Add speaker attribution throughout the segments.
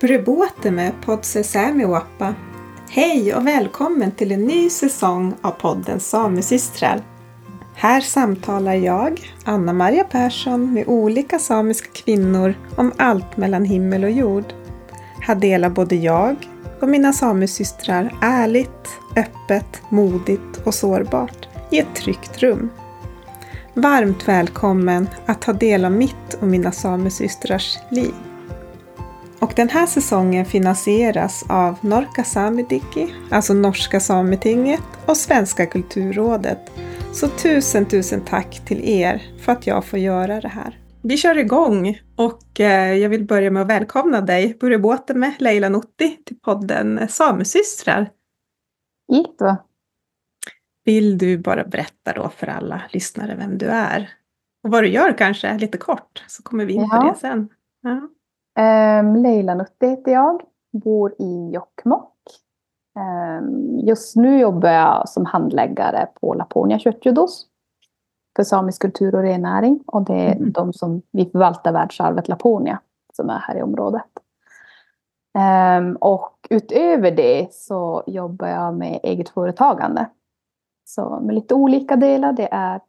Speaker 1: Purebote Podse Sämiwappa. Hej och välkommen till en ny säsong av podden Samesystrar. Här samtalar jag, Anna-Maria Persson, med olika samiska kvinnor om allt mellan himmel och jord. Här delar både jag och mina samesystrar ärligt, öppet, modigt och sårbart i ett tryggt rum. Varmt välkommen att ta del av mitt och mina samesystrars liv. Och den här säsongen finansieras av Norka Samediki, alltså Norska Sametinget och Svenska kulturrådet. Så tusen, tusen tack till er för att jag får göra det här. Vi kör igång och eh, jag vill börja med att välkomna dig, Börje med Leila Nutti, till podden Samesystrar.
Speaker 2: Kiitos.
Speaker 1: Vill du bara berätta då för alla lyssnare vem du är? Och vad du gör kanske, lite kort, så kommer vi in ja. på det sen. Ja.
Speaker 2: Um, Leila Nutti heter jag, bor i Jokkmokk. Um, just nu jobbar jag som handläggare på Laponia köttjudos för samisk kultur och rennäring. Och det är mm. de som vi förvaltar världsarvet Laponia som är här i området. Um, och utöver det så jobbar jag med eget företagande. Så med lite olika delar. Det är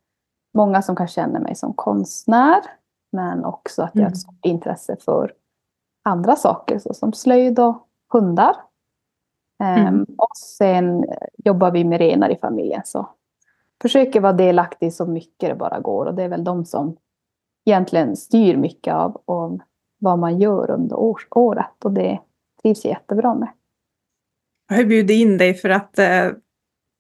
Speaker 2: många som kan känna mig som konstnär. Men också att jag har ett mm. stort intresse för andra saker såsom slöjd och hundar. Mm. Um, och sen jobbar vi med renar i familjen. Så försöker vara delaktig så mycket det bara går. Och det är väl de som egentligen styr mycket av, av vad man gör under år, året. Och det trivs jag jättebra med.
Speaker 1: Jag har bjudit in dig för att eh,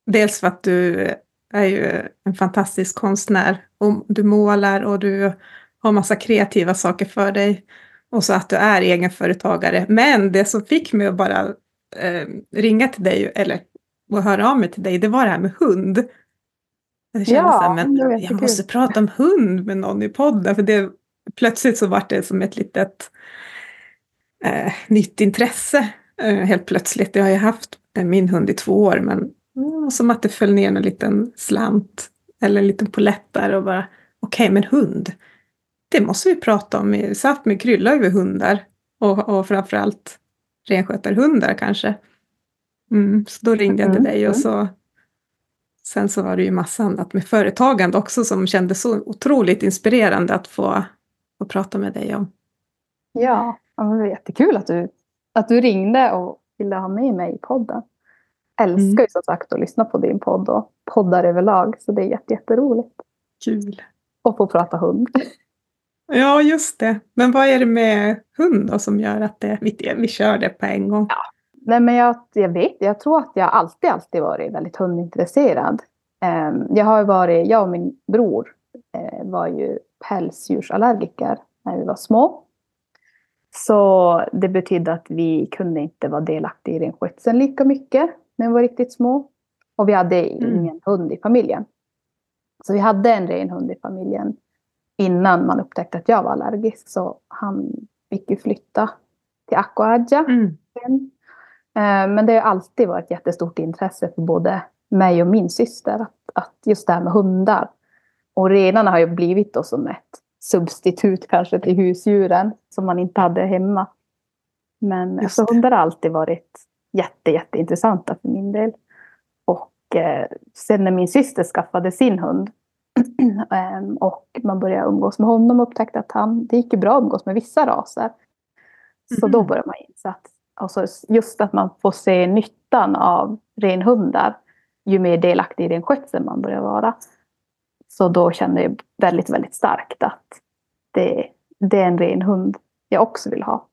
Speaker 1: dels för att du är ju en fantastisk konstnär. Och du målar och du har massa kreativa saker för dig och så att du är egenföretagare. Men det som fick mig att bara eh, ringa till dig, eller att höra av mig till dig, det var det här med hund. Jag kände ja, så här, men jag måste prata om hund med någon i podden, för det, plötsligt så var det som ett litet eh, nytt intresse. Eh, helt plötsligt. Jag har ju haft min hund i två år, men mm, som att det föll ner en liten slant eller en liten polett där och bara, okej, okay, men hund det måste vi prata om. Satt med krylla över hundar och, och framförallt renskötarhundar kanske. Mm, så då ringde jag till dig och så Sen så var det ju massa annat med företagande också som kändes så otroligt inspirerande att få, få prata med dig om.
Speaker 2: Ja, det var jättekul att du, att du ringde och ville ha med mig i podden. Jag älskar mm. ju som sagt att lyssna på din podd och poddar överlag så det är jätteroligt.
Speaker 1: Kul.
Speaker 2: Och få prata hund.
Speaker 1: Ja, just det. Men vad är det med hund då som gör att det, vi, vi kör det på en gång?
Speaker 2: Ja. Nej, men jag, jag vet, jag tror att jag alltid, alltid varit väldigt hundintresserad. Um, jag har varit, jag och min bror uh, var ju pälsdjursallergiker när vi var små. Så det betydde att vi kunde inte vara delaktiga i renskötseln lika mycket när vi var riktigt små. Och vi hade mm. ingen hund i familjen. Så vi hade en ren hund i familjen innan man upptäckte att jag var allergisk. Så han fick ju flytta till Aquaja. Mm. Eh, men det har alltid varit jättestort intresse för både mig och min syster. Att, att just det här med hundar. Och renarna har ju blivit då som ett substitut kanske till husdjuren som man inte hade hemma. Men alltså, hundar har alltid varit jätte, jätteintressanta för min del. Och eh, sen när min syster skaffade sin hund och man började umgås med honom och upptäckte att han, det gick ju bra att umgås med vissa raser. Så mm. då började man inse att alltså just att man får se nyttan av renhundar ju mer delaktig i renskötseln man börjar vara. Så då kände jag väldigt, väldigt starkt att det, det är en ren hund jag också vill ha.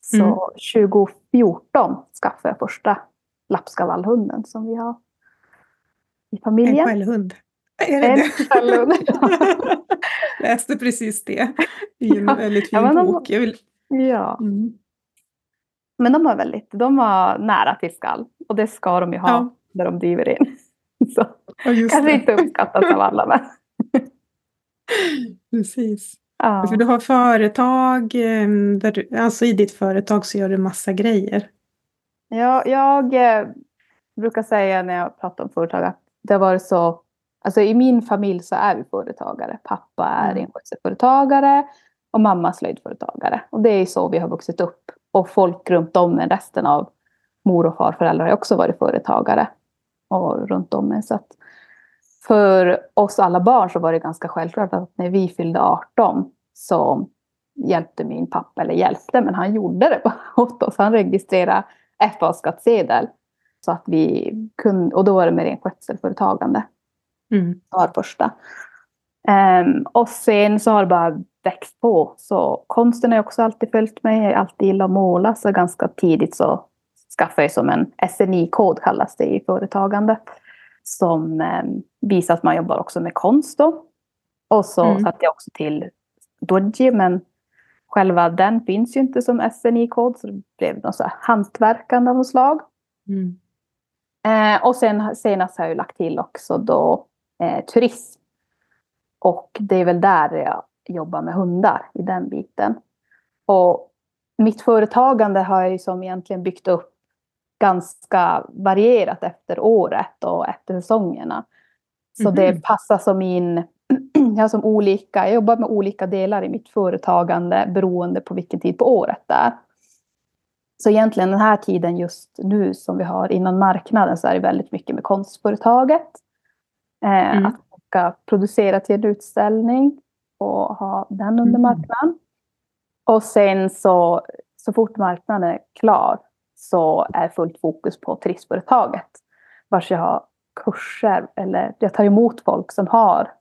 Speaker 2: Så mm. 2014 skaffade jag första lappskavallhunden som vi har i familjen.
Speaker 1: En skällhund? Är det en det? Läste precis det i en ja. väldigt fin ja, bok. Vill...
Speaker 2: Ja. Mm. Men de var väldigt, de var nära till skall. Och det ska de ju ha ja. när de driver in. Så ja, kanske det. inte uppskattas av alla men.
Speaker 1: precis. Ja. För du har företag, ehm, där du, alltså i ditt företag så gör du massa grejer.
Speaker 2: Ja, jag eh, brukar säga när jag pratar om företag att det har varit så Alltså i min familj så är vi företagare. Pappa är mm. renskötselföretagare och mamma slöjdföretagare. Och det är så vi har vuxit upp. Och folk runt om en, resten av mor och farföräldrar har också varit företagare. Och runt om en. Så att för oss alla barn så var det ganska självklart att när vi fyllde 18 så hjälpte min pappa, eller hjälpte, men han gjorde det åt oss. Han registrerade FA-skattsedel. Så att vi kunde, och då var det med ren skötselföretagande. Mm. Var första. Um, och sen så har det bara växt på. Så konsten har också alltid följt mig. Jag har alltid gillat att måla. Så ganska tidigt så skaffade jag som en SNI-kod kallas det i företagandet. Som um, visar att man jobbar också med konst då. Och så mm. satte jag också till Doji, men själva den finns ju inte som SNI-kod. Så det blev något så här hantverkande av något slag. Mm. Eh, och sen senast har jag lagt till också då eh, turism. Och det är väl där jag jobbar med hundar, i den biten. Och mitt företagande har jag ju som egentligen byggt upp ganska varierat efter året och efter säsongerna. Så mm -hmm. det passar som in, jag som olika, jag jobbar med olika delar i mitt företagande beroende på vilken tid på året det är. Så egentligen den här tiden just nu som vi har innan marknaden så är det väldigt mycket med konstföretaget. Eh, mm. Att ska producera till en utställning och ha den under mm. marknaden. Och sen så, så fort marknaden är klar så är fullt fokus på turistföretaget. Vars jag har kurser, eller jag tar emot folk som har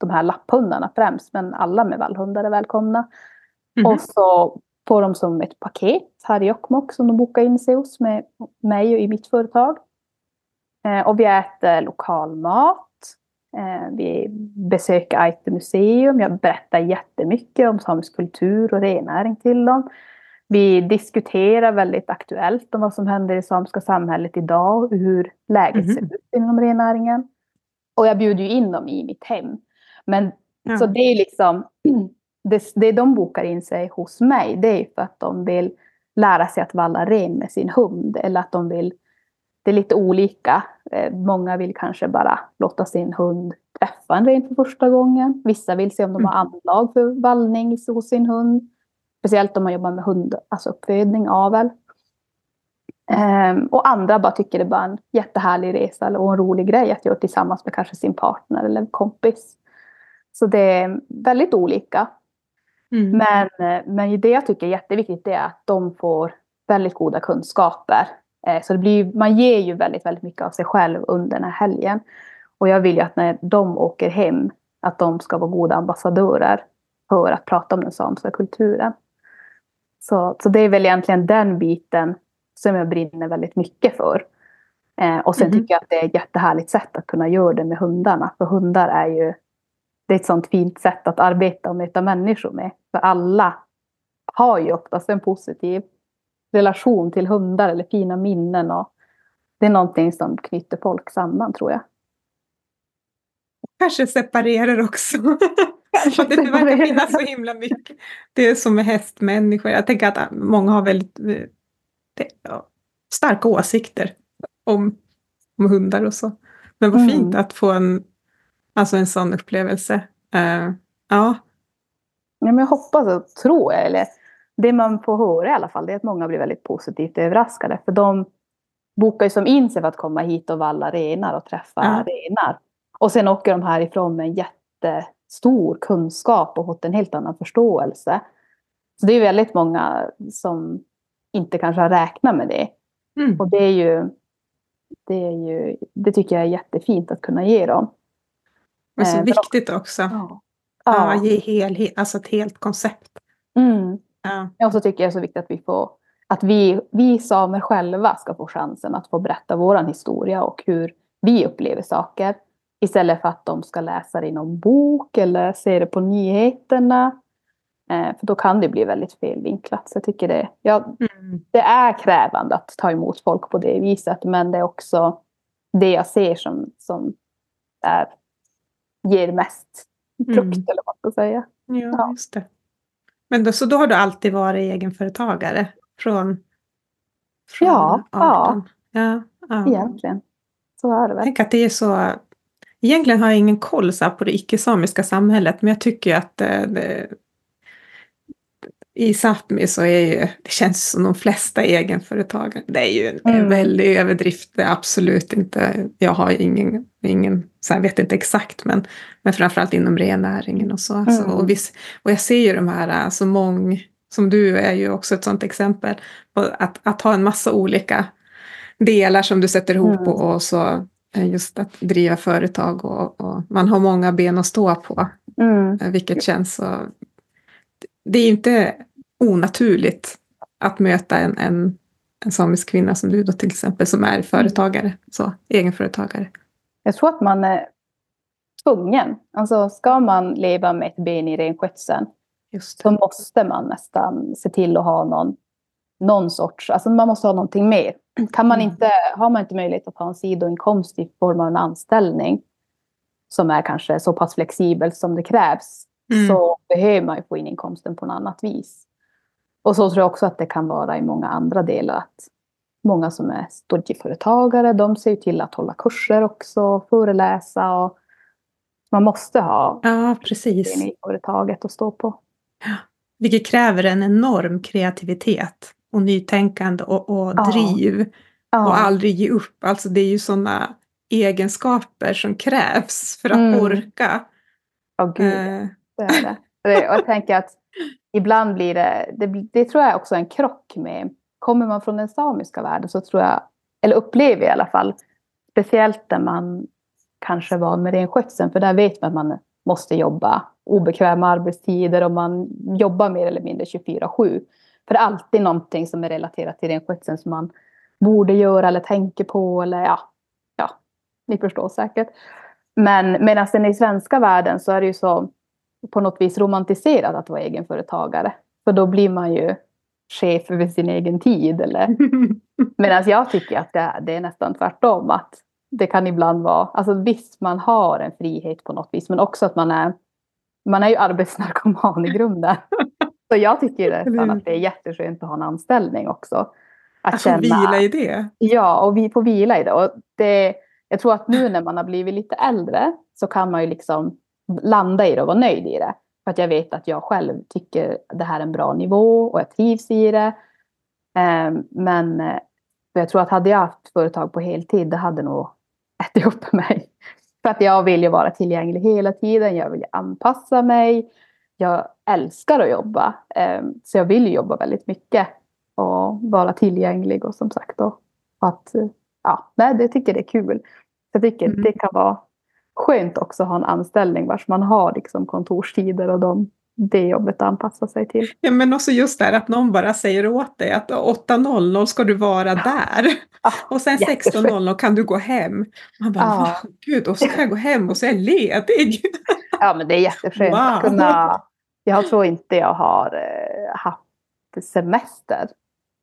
Speaker 2: de här lapphundarna främst, men alla med vallhundar är välkomna. Mm. Och så får de som ett paket här i Jokkmokk som de bokar in sig hos med mig och i mitt företag. Eh, och vi äter lokal mat. Eh, vi besöker Aite museum. Jag berättar jättemycket om samisk kultur och rennäring till dem. Vi diskuterar väldigt aktuellt om vad som händer i samiska samhället idag och hur läget mm. ser ut inom rennäringen. Och jag bjuder ju in dem i mitt hem. Men ja. så det är liksom, det, det de bokar in sig hos mig, det är för att de vill lära sig att valla ren med sin hund eller att de vill det är lite olika. Eh, många vill kanske bara låta sin hund träffa en ren för första gången. Vissa vill se om de har mm. anlag för vallning hos sin hund. Speciellt om man jobbar med hund, alltså uppfödning, avel. Um, och andra bara tycker det är bara en jättehärlig resa och en rolig grej att göra tillsammans med kanske sin partner eller kompis. Så det är väldigt olika. Mm. Men, eh, men det jag tycker är jätteviktigt är att de får väldigt goda kunskaper så det blir, man ger ju väldigt, väldigt mycket av sig själv under den här helgen. Och jag vill ju att när de åker hem, att de ska vara goda ambassadörer för att prata om den samiska kulturen. Så, så det är väl egentligen den biten som jag brinner väldigt mycket för. Eh, och sen mm. tycker jag att det är ett jättehärligt sätt att kunna göra det med hundarna. För hundar är ju det är ett sånt fint sätt att arbeta och möta människor med. För alla har ju oftast en positiv relation till hundar eller fina minnen. Och det är någonting som knyter folk samman tror jag.
Speaker 1: Kanske separerar också. Kanske det verkar finnas så himla mycket. Det är som med hästmänniskor. Jag tänker att många har väldigt ja, starka åsikter om, om hundar och så. Men vad mm. fint att få en, alltså en sån upplevelse. Uh, ja.
Speaker 2: ja men jag hoppas och tror, eller det man får höra i alla fall det är att många blir väldigt positivt överraskade. För de bokar ju som in sig för att komma hit och valla renar och träffa ja. renar. Och sen åker de härifrån med en jättestor kunskap och fått en helt annan förståelse. Så det är väldigt många som inte kanske har räknat med det. Mm. Och det är ju det, är ju, det tycker jag är jättefint att kunna ge dem.
Speaker 1: Men så eh, viktigt också. Ja. Ja, ge helhet, alltså ett helt koncept.
Speaker 2: Mm. Ja. Och så tycker jag det är så viktigt att vi får att vi, vi samer själva ska få chansen att få berätta vår historia och hur vi upplever saker. Istället för att de ska läsa det i någon bok eller se det på nyheterna. Eh, för då kan det bli väldigt felvinklat. Så jag tycker det, ja, mm. det är krävande att ta emot folk på det viset. Men det är också det jag ser som, som är, ger mest frukt. Mm. Eller vad man ska säga.
Speaker 1: Ja, ja. just det. Men då, så då har du alltid varit egenföretagare? Från,
Speaker 2: från ja, 18? Ja, ja, egentligen. Så är det väl.
Speaker 1: Tänk att det är så... Egentligen har jag ingen koll så på det icke-samiska samhället, men jag tycker att det, det, i Sápmi så är ju, det känns som de flesta egenföretagare, det är ju en, mm. väldig överdrift, det är absolut inte, jag har ingen, ingen så jag vet inte exakt, men, men framförallt inom rennäringen och så. Mm. så och, vis, och jag ser ju de här, alltså mång, som du är ju också ett sådant exempel, att, att ha en massa olika delar som du sätter ihop mm. och, så just att driva företag och, och, man har många ben att stå på, mm. Eh, vilket känns så det är inte onaturligt att möta en, en, en samisk kvinna som du då till exempel, som är företagare, så, egenföretagare.
Speaker 2: Jag tror att man är tvungen. Alltså ska man leva med ett ben i renskötseln så måste man nästan se till att ha någon, någon sorts, alltså man måste ha någonting mer. Kan man mm. inte, har man inte möjlighet att ha en sidoinkomst i form av en anställning som är kanske så pass flexibel som det krävs mm. så behöver man ju få in inkomsten på något annat vis. Och så tror jag också att det kan vara i många andra delar. Att många som är studieföretagare, de ser ju till att hålla kurser också, föreläsa och man måste ha
Speaker 1: ja, precis.
Speaker 2: i företaget att stå på.
Speaker 1: Ja. Vilket kräver en enorm kreativitet och nytänkande och, och ja. driv. Ja. Och aldrig ge upp. Alltså det är ju sådana egenskaper som krävs för att mm. orka.
Speaker 2: Oh, gud. Eh, är det. Och jag tänker att ibland blir det, det, det tror jag också är en krock med, kommer man från den samiska världen så tror jag, eller upplever i alla fall, speciellt när man kanske var med renskötseln, för där vet man att man måste jobba obekväma arbetstider och man jobbar mer eller mindre 24-7. För det är alltid någonting som är relaterat till renskötseln som man borde göra eller tänker på eller ja, ja, ni förstår säkert. Men medan den i svenska världen så är det ju så på något vis romantiserat att vara egenföretagare. För då blir man ju chef över sin egen tid. Eller... Medan jag tycker att det, det är nästan tvärtom. Att det kan ibland vara, alltså visst man har en frihet på något vis men också att man är, man är ju arbetsnarkoman i grunden. Så jag tycker nästan att det är jätteskönt att ha en anställning också.
Speaker 1: Att, att känna, vila i det?
Speaker 2: Ja, och vi får vila i det. Och det. Jag tror att nu när man har blivit lite äldre så kan man ju liksom landa i det och vara nöjd i det. För att jag vet att jag själv tycker det här är en bra nivå och jag trivs i det. Ehm, men eh, jag tror att hade jag haft företag på heltid, det hade nog ätit upp mig. För att jag vill ju vara tillgänglig hela tiden, jag vill anpassa mig. Jag älskar att jobba, ehm, så jag vill jobba väldigt mycket och vara tillgänglig och som sagt då. Att, ja, nej, det tycker det är kul. Jag tycker mm. det kan vara skönt också att ha en anställning vars man har liksom kontorstider och de, det jobbet att anpassa sig till.
Speaker 1: Ja, men också just det att någon bara säger åt dig att 8.00 ska du vara där. Ja, och sen 16.00 kan du gå hem. Man bara, ja. gud, då ska jag gå hem och så är jag ledig.
Speaker 2: Ja, men det är jätteskönt wow. att kunna... Jag tror inte jag har eh, haft semester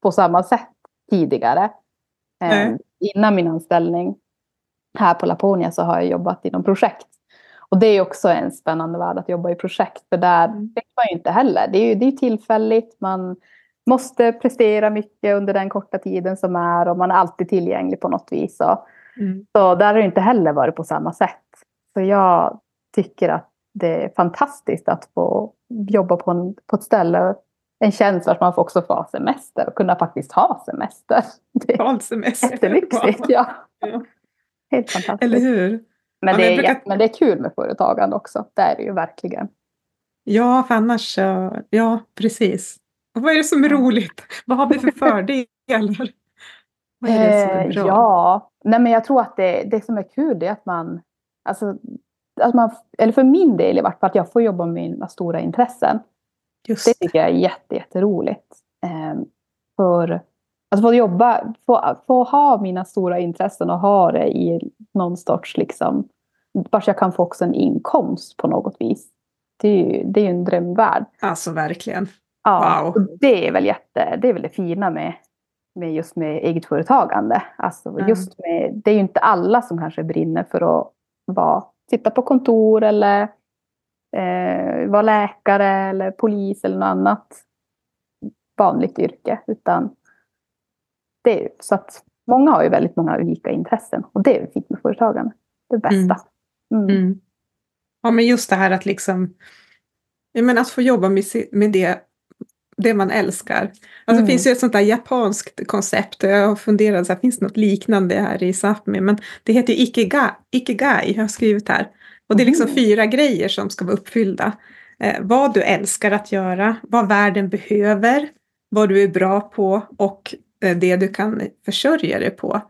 Speaker 2: på samma sätt tidigare. Eh, innan min anställning här på Laponia så har jag jobbat inom projekt. Och det är också en spännande värld att jobba i projekt. För där mm. vet man ju inte heller. Det är ju det är tillfälligt. Man måste prestera mycket under den korta tiden som är. Och man är alltid tillgänglig på något vis. Och, mm. Så där har det inte heller varit på samma sätt. Så jag tycker att det är fantastiskt att få jobba på, en, på ett ställe en känsla att man får också få ha semester och kunna faktiskt ha semester.
Speaker 1: Det är semester.
Speaker 2: jättelyxigt. Ja. ja. Helt fantastiskt.
Speaker 1: Eller hur?
Speaker 2: Men, ja, det är, brukar... men det är kul med företagande också. Det är det ju verkligen.
Speaker 1: Ja, för annars, ja precis. Och vad är det som är roligt? Vad har vi för fördelar?
Speaker 2: Vad är det som är bra? Ja, nej men jag tror att det, det som är kul är att man, alltså, att man, eller för min del i vart fall, att jag får jobba med mina stora intressen. Just. Det tycker jag är jätte, jätteroligt. För att få jobba, få, få ha mina stora intressen och ha det i någon sorts liksom, vars jag kan få också en inkomst på något vis. Det är ju, det är ju en drömvärld.
Speaker 1: Alltså verkligen.
Speaker 2: Ja, wow. det är väl jätte, det är väl det fina med, med just med eget företagande. Alltså mm. just med, det är ju inte alla som kanske brinner för att vara, sitta på kontor eller eh, vara läkare eller polis eller något annat vanligt yrke. Utan det är, så att många har ju väldigt många olika intressen och det är fint med företagande. Det bästa.
Speaker 1: Mm. Mm. mm. Ja, men just det här att liksom, menar att få jobba med, med det det man älskar. Alltså mm. det finns ju ett sånt där japanskt koncept och jag har funderat, så här, finns det något liknande här i Sápmi? Men det heter ju ikigai, ikigai, jag har skrivit här. Och det är liksom mm. fyra grejer som ska vara uppfyllda. Eh, vad du älskar att göra, vad världen behöver, vad du är bra på och det du kan försörja dig på.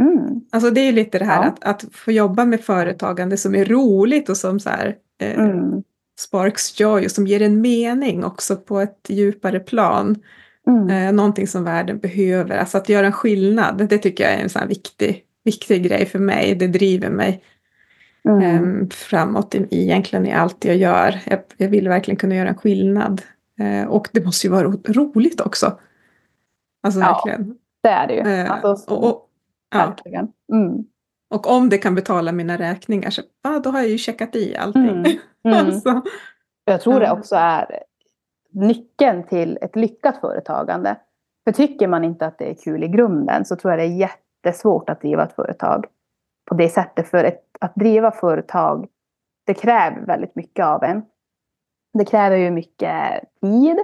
Speaker 1: Mm. Alltså det är lite det här ja. att, att få jobba med företagande som är roligt och som så här, eh, mm. sparks joy och som ger en mening också på ett djupare plan. Mm. Eh, någonting som världen behöver, alltså att göra en skillnad, det tycker jag är en sån viktig, viktig grej för mig, det driver mig mm. eh, framåt i, egentligen i allt jag gör. Jag, jag vill verkligen kunna göra en skillnad. Eh, och det måste ju vara ro, roligt också. Alltså ja, verkligen.
Speaker 2: det är det ju. Eh, alltså, och, och,
Speaker 1: verkligen. Mm. Och om det kan betala mina räkningar så ah, då har jag ju checkat i allting. Mm. Mm. alltså,
Speaker 2: jag tror det också är nyckeln till ett lyckat företagande. För tycker man inte att det är kul i grunden så tror jag det är jättesvårt att driva ett företag på det sättet. För ett, att driva företag, det kräver väldigt mycket av en. Det kräver ju mycket tid.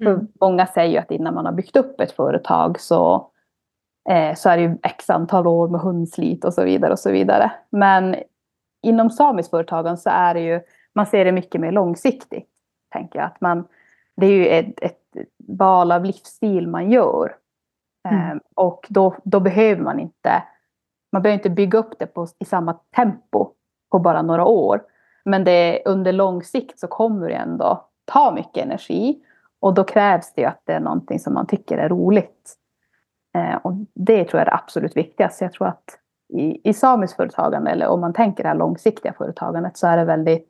Speaker 2: Mm. För många säger ju att innan man har byggt upp ett företag så, eh, så är det ju x antal år med hundslit och så vidare och så vidare. Men inom samiskt företagande så är det ju, man ser det mycket mer långsiktigt. Tänker jag. Att man, det är ju ett, ett val av livsstil man gör. Mm. Eh, och då, då behöver man inte man behöver inte bygga upp det på, i samma tempo på bara några år. Men det, under lång sikt så kommer det ändå ta mycket energi. Och då krävs det att det är någonting som man tycker är roligt. Eh, och det tror jag är det absolut viktigaste. Jag tror att i, i samiskt företagande, eller om man tänker det här långsiktiga företagandet, så är det väldigt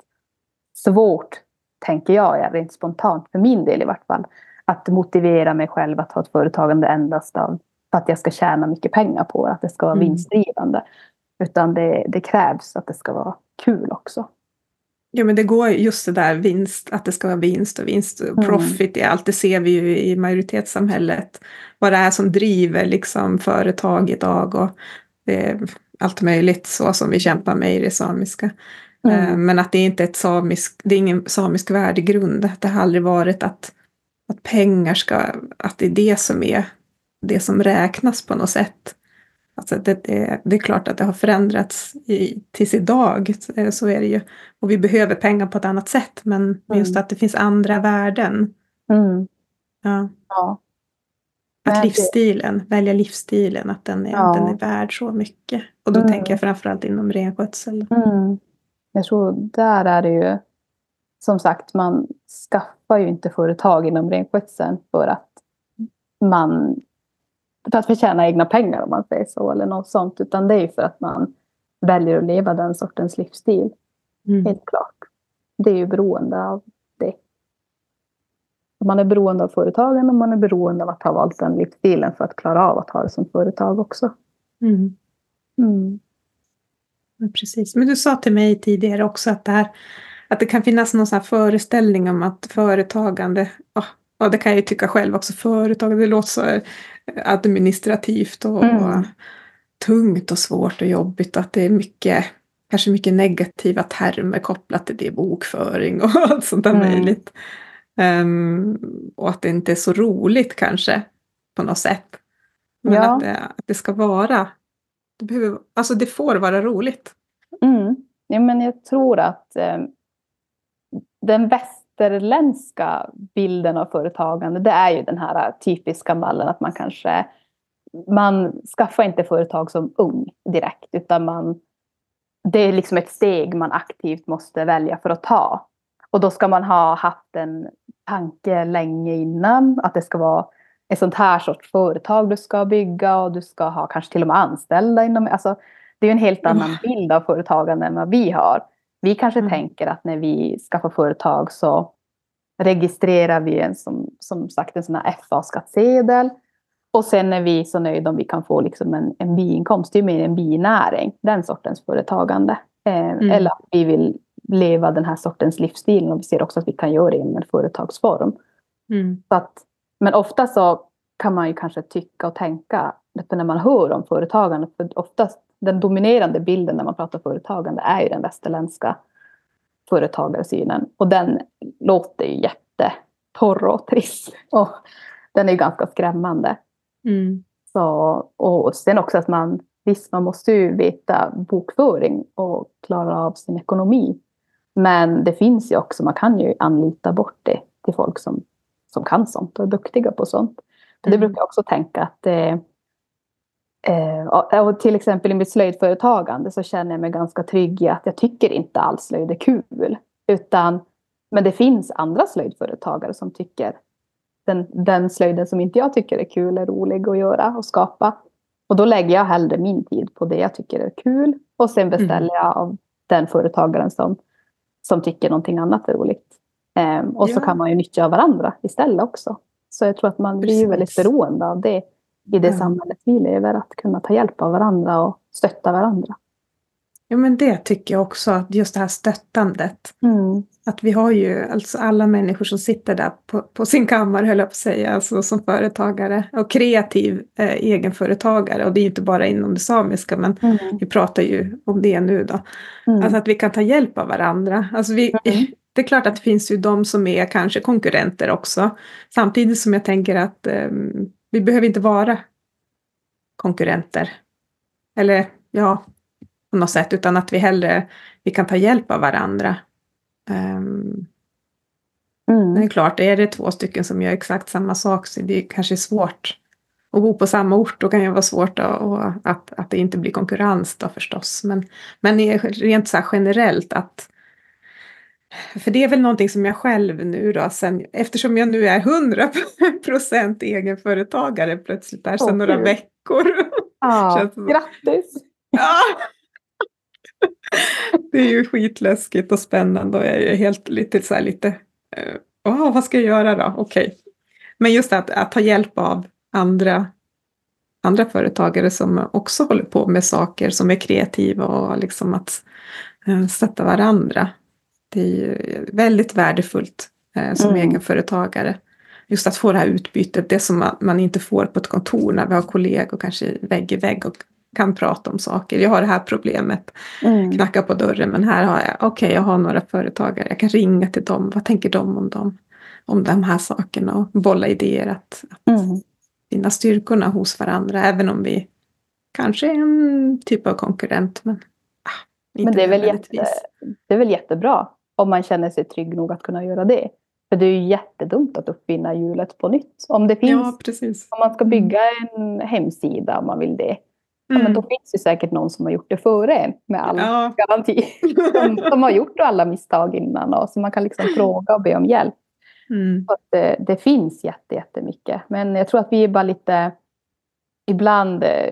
Speaker 2: svårt, tänker jag, rent spontant, för min del i vart fall, att motivera mig själv att ha ett företagande endast av för att jag ska tjäna mycket pengar på det, att det ska vara mm. vinstdrivande. Utan det, det krävs att det ska vara kul också.
Speaker 1: Ja men det går just det där vinst, att det ska vara vinst och vinst och mm. profit i allt, det ser vi ju i majoritetssamhället. Vad det är som driver liksom företag idag och är allt möjligt så som vi kämpar med i det samiska. Mm. Eh, men att det är inte ett samisk, det är ingen samisk värdegrund. Det har aldrig varit att, att pengar ska, att det är det som är det som räknas på något sätt. Alltså det, det, det är klart att det har förändrats i, tills idag, så är det ju. Och vi behöver pengar på ett annat sätt, men mm. just att det finns andra värden. Mm. Ja. ja. Att livsstilen, välja livsstilen, att den är, ja. den är värd så mycket. Och då mm. tänker jag framförallt inom renskötsel.
Speaker 2: Mm. Jag tror där är det ju, som sagt, man skaffar ju inte företag inom renskötseln för att man för att förtjäna egna pengar om man säger så eller något sånt. Utan det är för att man väljer att leva den sortens livsstil. Mm. Helt klart. Det är ju beroende av det. Man är beroende av företagen och man är beroende av att ha valt den livsstilen för att klara av att ha det som företag också. Mm.
Speaker 1: Mm. Ja, precis. Men du sa till mig tidigare också att det, här, att det kan finnas någon sån föreställning om att företagande, oh, ja, det kan jag ju tycka själv också, företagande, det låter så administrativt och, mm. och tungt och svårt och jobbigt. Att det är mycket, kanske mycket negativa termer kopplat till det, bokföring och allt sånt där mm. möjligt. Um, och att det inte är så roligt kanske på något sätt. Men ja. att, det, att det ska vara, det, behöver, alltså det får vara roligt.
Speaker 2: Mm. Ja, men jag tror att eh, den bästa västerländska bilden av företagande det är ju den här typiska mallen att man kanske man skaffar inte företag som ung direkt utan man det är liksom ett steg man aktivt måste välja för att ta. Och då ska man ha haft en tanke länge innan att det ska vara ett sånt här sorts företag du ska bygga och du ska ha kanske till och med anställda inom, alltså det är en helt annan bild av företagande än vad vi har. Vi kanske mm. tänker att när vi skaffar företag så registrerar vi en som, som sagt en sån här FA-skattsedel. Och sen är vi så nöjda om vi kan få liksom en, en biinkomst. Det är mer en binäring, den sortens företagande. Eh, mm. Eller att vi vill leva den här sortens livsstil och vi ser också att vi kan göra det inom en företagsform. Mm. Så att, men ofta så kan man ju kanske tycka och tänka när man hör om företagande. För oftast den dominerande bilden när man pratar företagande är ju den västerländska företagarsynen. Och den låter ju jätte torr och trist. Och den är ganska skrämmande.
Speaker 1: Mm.
Speaker 2: Så, och sen också att man, visst man måste ju veta bokföring och klara av sin ekonomi. Men det finns ju också, man kan ju anlita bort det till folk som, som kan sånt och är duktiga på sånt. För det
Speaker 1: Mm.
Speaker 2: brukar jag också tänka att eh, eh, och- och till exempel i mitt slöjdföretagande så känner jag mig ganska trygg i att jag tycker inte alls slöjd är kul. Utan, men det finns andra slöjdföretagare som tycker den, den slöjden som inte jag tycker är kul är rolig att göra och skapa. Och då lägger jag hellre min tid på det jag tycker är kul. Och sen beställer jag av den företagaren som, som tycker någonting annat är roligt. Ehm, och så
Speaker 1: Ja.
Speaker 2: kan man ju nyttja varandra istället också. Så jag tror att man blir ju väldigt
Speaker 1: Precis.
Speaker 2: beroende av det i det
Speaker 1: Ja.
Speaker 2: samhället vi lever. Att kunna ta hjälp av varandra och stötta varandra.
Speaker 1: Ja men det tycker jag också, att just det här stöttandet. Att vi har ju alltså alla människor som sitter där på, på sin kammare, höll jag på att säga, alltså som företagare och kreativ eh, egenföretagare. Och det är ju inte bara inom det samiska, men
Speaker 2: Mm.
Speaker 1: vi pratar ju om det nu då.
Speaker 2: Mm.
Speaker 1: Alltså att vi kan ta hjälp av varandra. Alltså vi,
Speaker 2: Mm.
Speaker 1: Det är klart att det finns ju de som är kanske konkurrenter också. Samtidigt som jag tänker att ehm, vi behöver inte vara konkurrenter. Eller ja, på något sätt, utan att vi hellre vi kan ta hjälp av varandra. Um,
Speaker 2: Mm.
Speaker 1: det är klart, är det två stycken som gör exakt samma sak så det är kanske svårt att bo på samma ort. Då kan det vara svårt att, att, att det inte blir konkurrens då förstås. Men, men är rent så generellt att för det är väl någonting som jag själv nu då, sen, eftersom jag nu är 100% egenföretagare plötsligt där sedan några veckor. Som-
Speaker 2: grattis!
Speaker 1: Ja. Det är ju skitläskigt och spännande och jag är helt lite så här lite, eh, "Åh, vad ska jag göra då? Okej. Men just att, att ta hjälp av andra, andra företagare som också håller på med saker som är kreativa och liksom att eh, stötta varandra. Det är ju väldigt värdefullt eh, som
Speaker 2: Mm.
Speaker 1: egenföretagare. Just att få det här utbytet, det som man, inte får på ett kontor när vi har kollegor kanske vägg i vägg och kan prata om saker. Jag har det här problemet,
Speaker 2: Mm.
Speaker 1: knacka på dörren men här har jag, okej jag har några företagare, jag kan ringa till dem, vad tänker de om dem? Om de här sakerna och bolla idéer att, att
Speaker 2: Mm.
Speaker 1: finna styrkorna hos varandra även om vi kanske är en typ av konkurrent. Men, ah,
Speaker 2: Men det är, väl jätte, det är väl jättebra om man känner sig trygg nog att kunna göra det. För det är ju jättedumt att uppfinna hjulet på nytt. Om det finns,
Speaker 1: Ja,
Speaker 2: om man ska bygga en hemsida om man vill det. Ja, men
Speaker 1: Mm.
Speaker 2: då finns det säkert någon som har gjort det före en med all
Speaker 1: Ja.
Speaker 2: garanti. Som, som har gjort alla misstag innan och så man kan liksom fråga och be om hjälp.
Speaker 1: Mm.
Speaker 2: Så det, det finns jätte, jättemycket. Men jag tror att vi är bara lite... Ibland eh,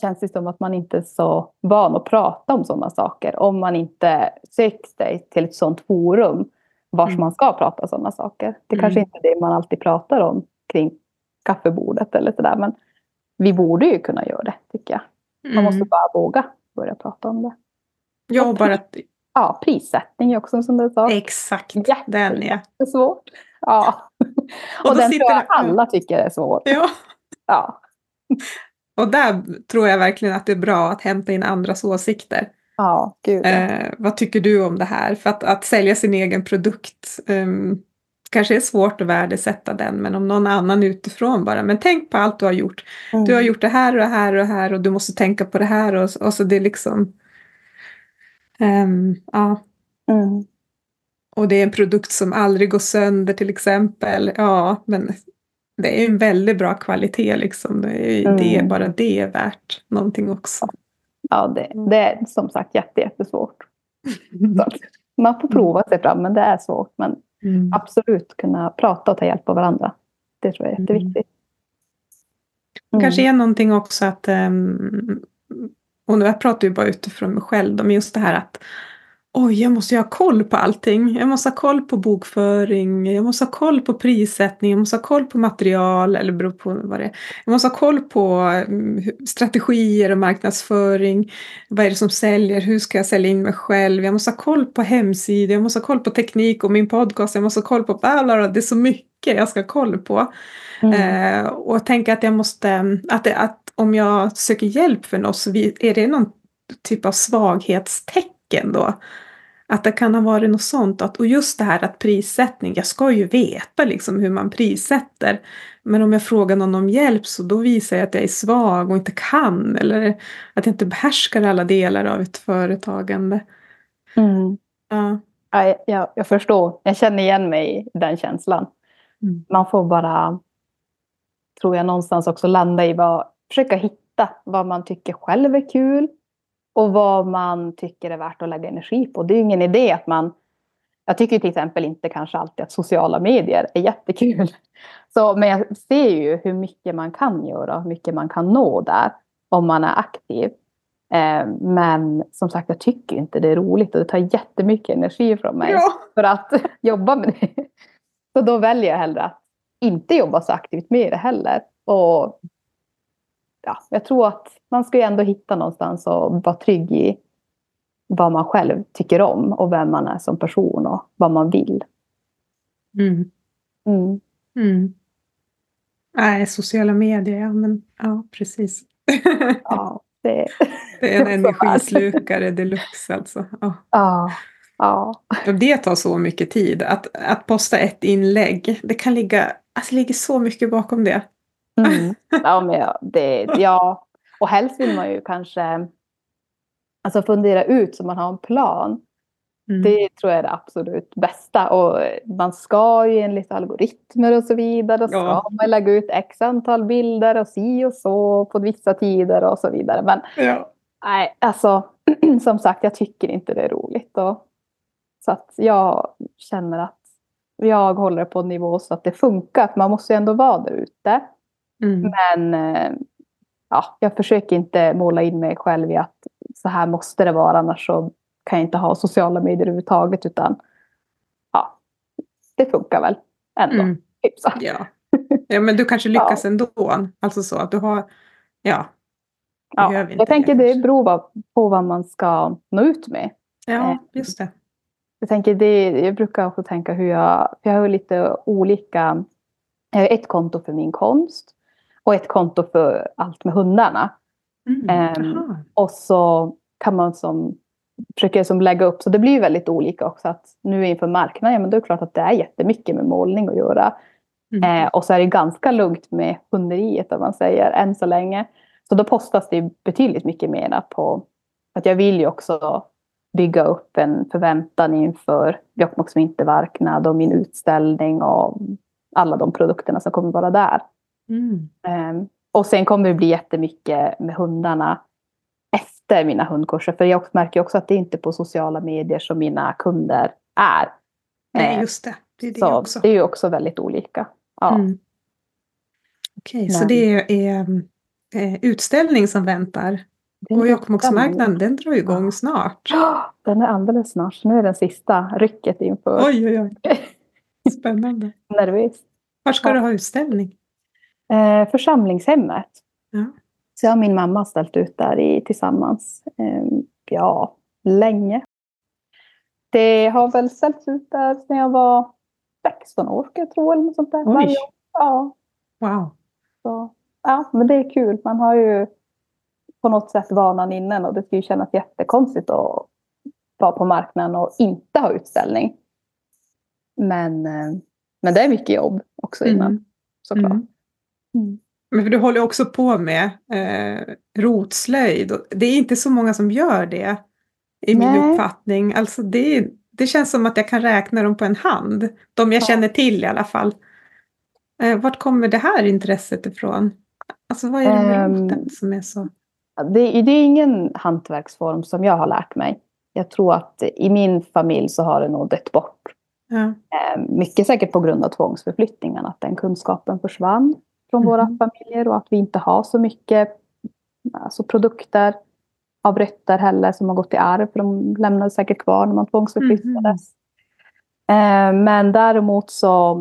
Speaker 2: känns det som att man inte är så van att prata om sådana saker. Om man inte söker sig till ett sådant forum vars
Speaker 1: Mm.
Speaker 2: man ska prata sådana saker. Det
Speaker 1: Mm.
Speaker 2: kanske inte är det man alltid pratar om kring kaffebordet eller sådär. Men vi borde ju kunna göra det, tycker jag. Man måste
Speaker 1: Mm.
Speaker 2: bara våga börja prata om det.
Speaker 1: Ja, bara att,
Speaker 2: Ja, prissättning är också en sån där sak.
Speaker 1: exakt,
Speaker 2: Jätte-
Speaker 1: den är.
Speaker 2: Det är svårt. Ja.
Speaker 1: Och
Speaker 2: Och, den tror jag alla tycker är svår.
Speaker 1: Ja.
Speaker 2: Ja.
Speaker 1: Och där tror jag verkligen att det är bra att hämta in andras åsikter.
Speaker 2: Ja, gud.
Speaker 1: Eh, vad tycker du om det här? För att, att sälja sin egen produkt ehm, kanske är svårt att värdesätta den, men om någon annan utifrån bara, men tänk på allt du har gjort.
Speaker 2: Mm.
Speaker 1: Du har gjort det här och det här och det här och du måste tänka på det här och, och så det är liksom ehm, ja,
Speaker 2: Mm.
Speaker 1: och det är en produkt som aldrig går sönder till exempel. Ja, men det är en väldigt bra kvalitet liksom. Det är, ju det,
Speaker 2: Mm.
Speaker 1: bara det är värt någonting också.
Speaker 2: Ja, det, det är som sagt jätte, jättesvårt. Så man får prova sig fram, men det är svårt. Men
Speaker 1: Mm.
Speaker 2: absolut kunna prata och ta hjälp av varandra. Det tror jag är jätteviktigt. Mm.
Speaker 1: kanske är någonting också att, ehm, och nu jag pratar ju bara utifrån mig själv, men just det här att oj, jag måste ju ha koll på allting. Jag måste ha koll på bokföring, jag måste ha koll på prissättning, jag måste ha koll på material, eller beror på vad det är. Jag måste ha koll på mm, strategier och marknadsföring. Vad är det som säljer? Hur ska jag sälja in mig själv? Jag måste ha koll på hemsidor, jag måste ha koll på teknik och min podcast, jag måste ha koll på bla. Det är så mycket jag ska ha koll på.
Speaker 2: Mm.
Speaker 1: Eh, och tänka att jag måste, att, det, att om jag söker hjälp för något så är det någon typ av svaghetstecken då? Att det kan ha varit något sånt. Att, och just det här att prissättning, jag ska ju veta liksom hur man prissätter. Men om jag frågar någon om hjälp så då visar jag att jag är svag och inte kan. Eller att jag inte behärskar alla delar av ett företagande.
Speaker 2: Mm.
Speaker 1: Ja.
Speaker 2: Ja, jag, jag förstår. Jag känner igen mig i den känslan.
Speaker 1: Mm.
Speaker 2: Man får bara, tror jag, någonstans också landa i vad, försöka hitta vad man tycker själv är kul och vad man tycker är värt att lägga energi på. Det är ju ingen idé att man... Jag tycker till exempel inte kanske alltid att sociala medier är jättekul. Så, men jag ser ju hur mycket man kan göra och hur mycket man kan nå där om man är aktiv. Eh, men som sagt, jag tycker inte det är roligt och det tar jättemycket energi från mig
Speaker 1: Ja.
Speaker 2: för att jobba med det. Så då väljer jag hellre att inte jobba så aktivt med det heller. Och ja, jag tror att man ska ju ändå hitta någonstans och vara trygg i vad man själv tycker om och vem man är som person och vad man vill.
Speaker 1: Mm.
Speaker 2: Mm.
Speaker 1: Mm. Nej, sociala medier, ja men ja, precis.
Speaker 2: Ja, det,
Speaker 1: Det är en energislukare deluxe alltså. Ja.
Speaker 2: ja, ja.
Speaker 1: Och det tar så mycket tid. Att, att posta ett inlägg, det kan ligga, alltså det ligger så mycket bakom det.
Speaker 2: Mm. Ja, men ja, det, ja, och helst vill man ju kanske alltså fundera ut så man har en plan.
Speaker 1: Mm.
Speaker 2: Det tror jag är det absolut bästa. Och man ska ju enligt algoritmer och så vidare. Ska
Speaker 1: Ja.
Speaker 2: man lägga ut x antal bilder och si och så på vissa tider och så vidare. Men
Speaker 1: ja.
Speaker 2: nej, alltså som sagt, jag tycker inte det är roligt. Och, så att jag känner att jag håller på en nivå så att det funkar. Man måste ju ändå vara där ute.
Speaker 1: Mm.
Speaker 2: Men eh, ja, jag försöker inte måla in mig själv i att så här måste det vara annars så kan jag inte ha sociala medier överhuvudtaget utan ja, det funkar väl ändå.
Speaker 1: Mm.
Speaker 2: hyfsat.
Speaker 1: Ja. ja, men du kanske lyckas ändå. Alltså så att du har, ja.
Speaker 2: Ja, jag tänker det beror på vad man ska nå ut med.
Speaker 1: Ja,
Speaker 2: Eh.
Speaker 1: just det.
Speaker 2: Jag, tänker det, jag brukar också tänka hur jag, för jag har lite olika, jag har ett konto för min konst och ett konto för allt med hundarna.
Speaker 1: Mm. Aha.
Speaker 2: Och så kan man som, försöka som lägga upp, så det blir väldigt olika också. Att nu inför marknaden, ja, men då är det klart att det är jättemycket med målning att göra.
Speaker 1: Mm.
Speaker 2: Eh, och så är det ganska lugnt med hunderiet om man säger, än så länge. Så då postas det betydligt mycket mera på, att jag vill ju också bygga upp en förväntan inför Jokkmokks vintermarknad och min utställning och alla de produkterna som kommer vara där.
Speaker 1: Mm.
Speaker 2: Ehm, och sen kommer det bli jättemycket med hundarna efter mina hundkurser. För jag märker också att det är inte på sociala medier som mina kunder är.
Speaker 1: Nej,
Speaker 2: Ehm,
Speaker 1: just det. Det är det
Speaker 2: så
Speaker 1: också.
Speaker 2: det är ju också väldigt olika. Ja.
Speaker 1: Mm. Okej, så
Speaker 2: Men-
Speaker 1: det är eh, utställning som väntar. Och Jokkmokksmarknaden, den drar igång
Speaker 2: Ja.
Speaker 1: snart.
Speaker 2: Den är alldeles snart. Så Nu är den sista rycket inför.
Speaker 1: Oj, oj, oj. Spännande.
Speaker 2: Nervös.
Speaker 1: Var ska
Speaker 2: Ja.
Speaker 1: du ha utställning?
Speaker 2: Eh, församlingshemmet.
Speaker 1: Ja.
Speaker 2: Så jag och min mamma har ställt ut där i, tillsammans. Eh, ja, länge. Det har väl ställts ut där sedan jag var 16 år, ska jag tro. Eller något sånt där.
Speaker 1: Oj.
Speaker 2: Ja,
Speaker 1: Wow.
Speaker 2: så, ja, men det är kul. Man har ju på något sätt vanan innan och det ska ju kännas jättekonstigt att vara på marknaden och inte ha utställning. Men, eh, men det är mycket jobb också innan
Speaker 1: Mm.
Speaker 2: såklart.
Speaker 1: Mm.
Speaker 2: Mm.
Speaker 1: Men du håller också på med eh, rotslöjd. Det är inte så många som gör det. I min
Speaker 2: Nej.
Speaker 1: uppfattning. Alltså det, det känns som att jag kan räkna dem på en hand. De jag
Speaker 2: Ja.
Speaker 1: känner till i alla fall. Eh, vart kommer det här intresset ifrån? Alltså vad är det med
Speaker 2: Ehm,
Speaker 1: roten som är så...
Speaker 2: Det, det är ingen hantverksform som jag har lärt mig. Jag tror att i min familj så har det nog dött bort.
Speaker 1: Ja.
Speaker 2: Eh, Mycket säkert på grund av tvångsförflyttningen, att den kunskapen försvann från våra
Speaker 1: Mhm.
Speaker 2: familjer och att vi inte har så mycket alltså produkter av rötter heller som har gått i arv, för de lämnade säkert kvar när man tvångsförflyttades. Eh, Men däremot så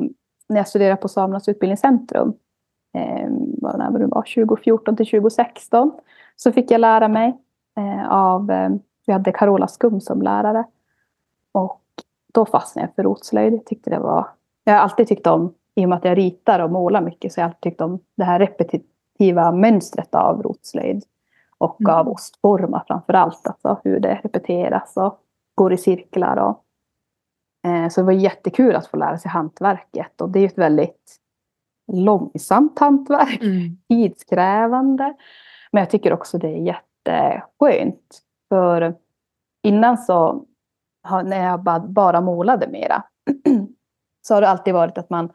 Speaker 2: när jag studerade på Samernas utbildningscentrum, eh, när det var 2014 till 2016, så fick jag lära mig eh, av, eh, vi hade Carola Skum som lärare. Och då fastnade jag för rotslöjd. Jag tyckte det var, jag har alltid tyckt om, i och med att jag ritar och målar mycket, så jag har alltid tyckt om det här repetitiva mönstret av rotslöjd. Och
Speaker 1: Mm.
Speaker 2: av ostformar framför allt, alltså hur det repeteras och går i cirklar. Och, eh, så det var jättekul att få lära sig hantverket. Och det är ett väldigt långsamt hantverk, mm. tidskrävande. Men jag tycker också det är jätteskönt. För innan så, när jag bara målade mera, så har det alltid varit att man,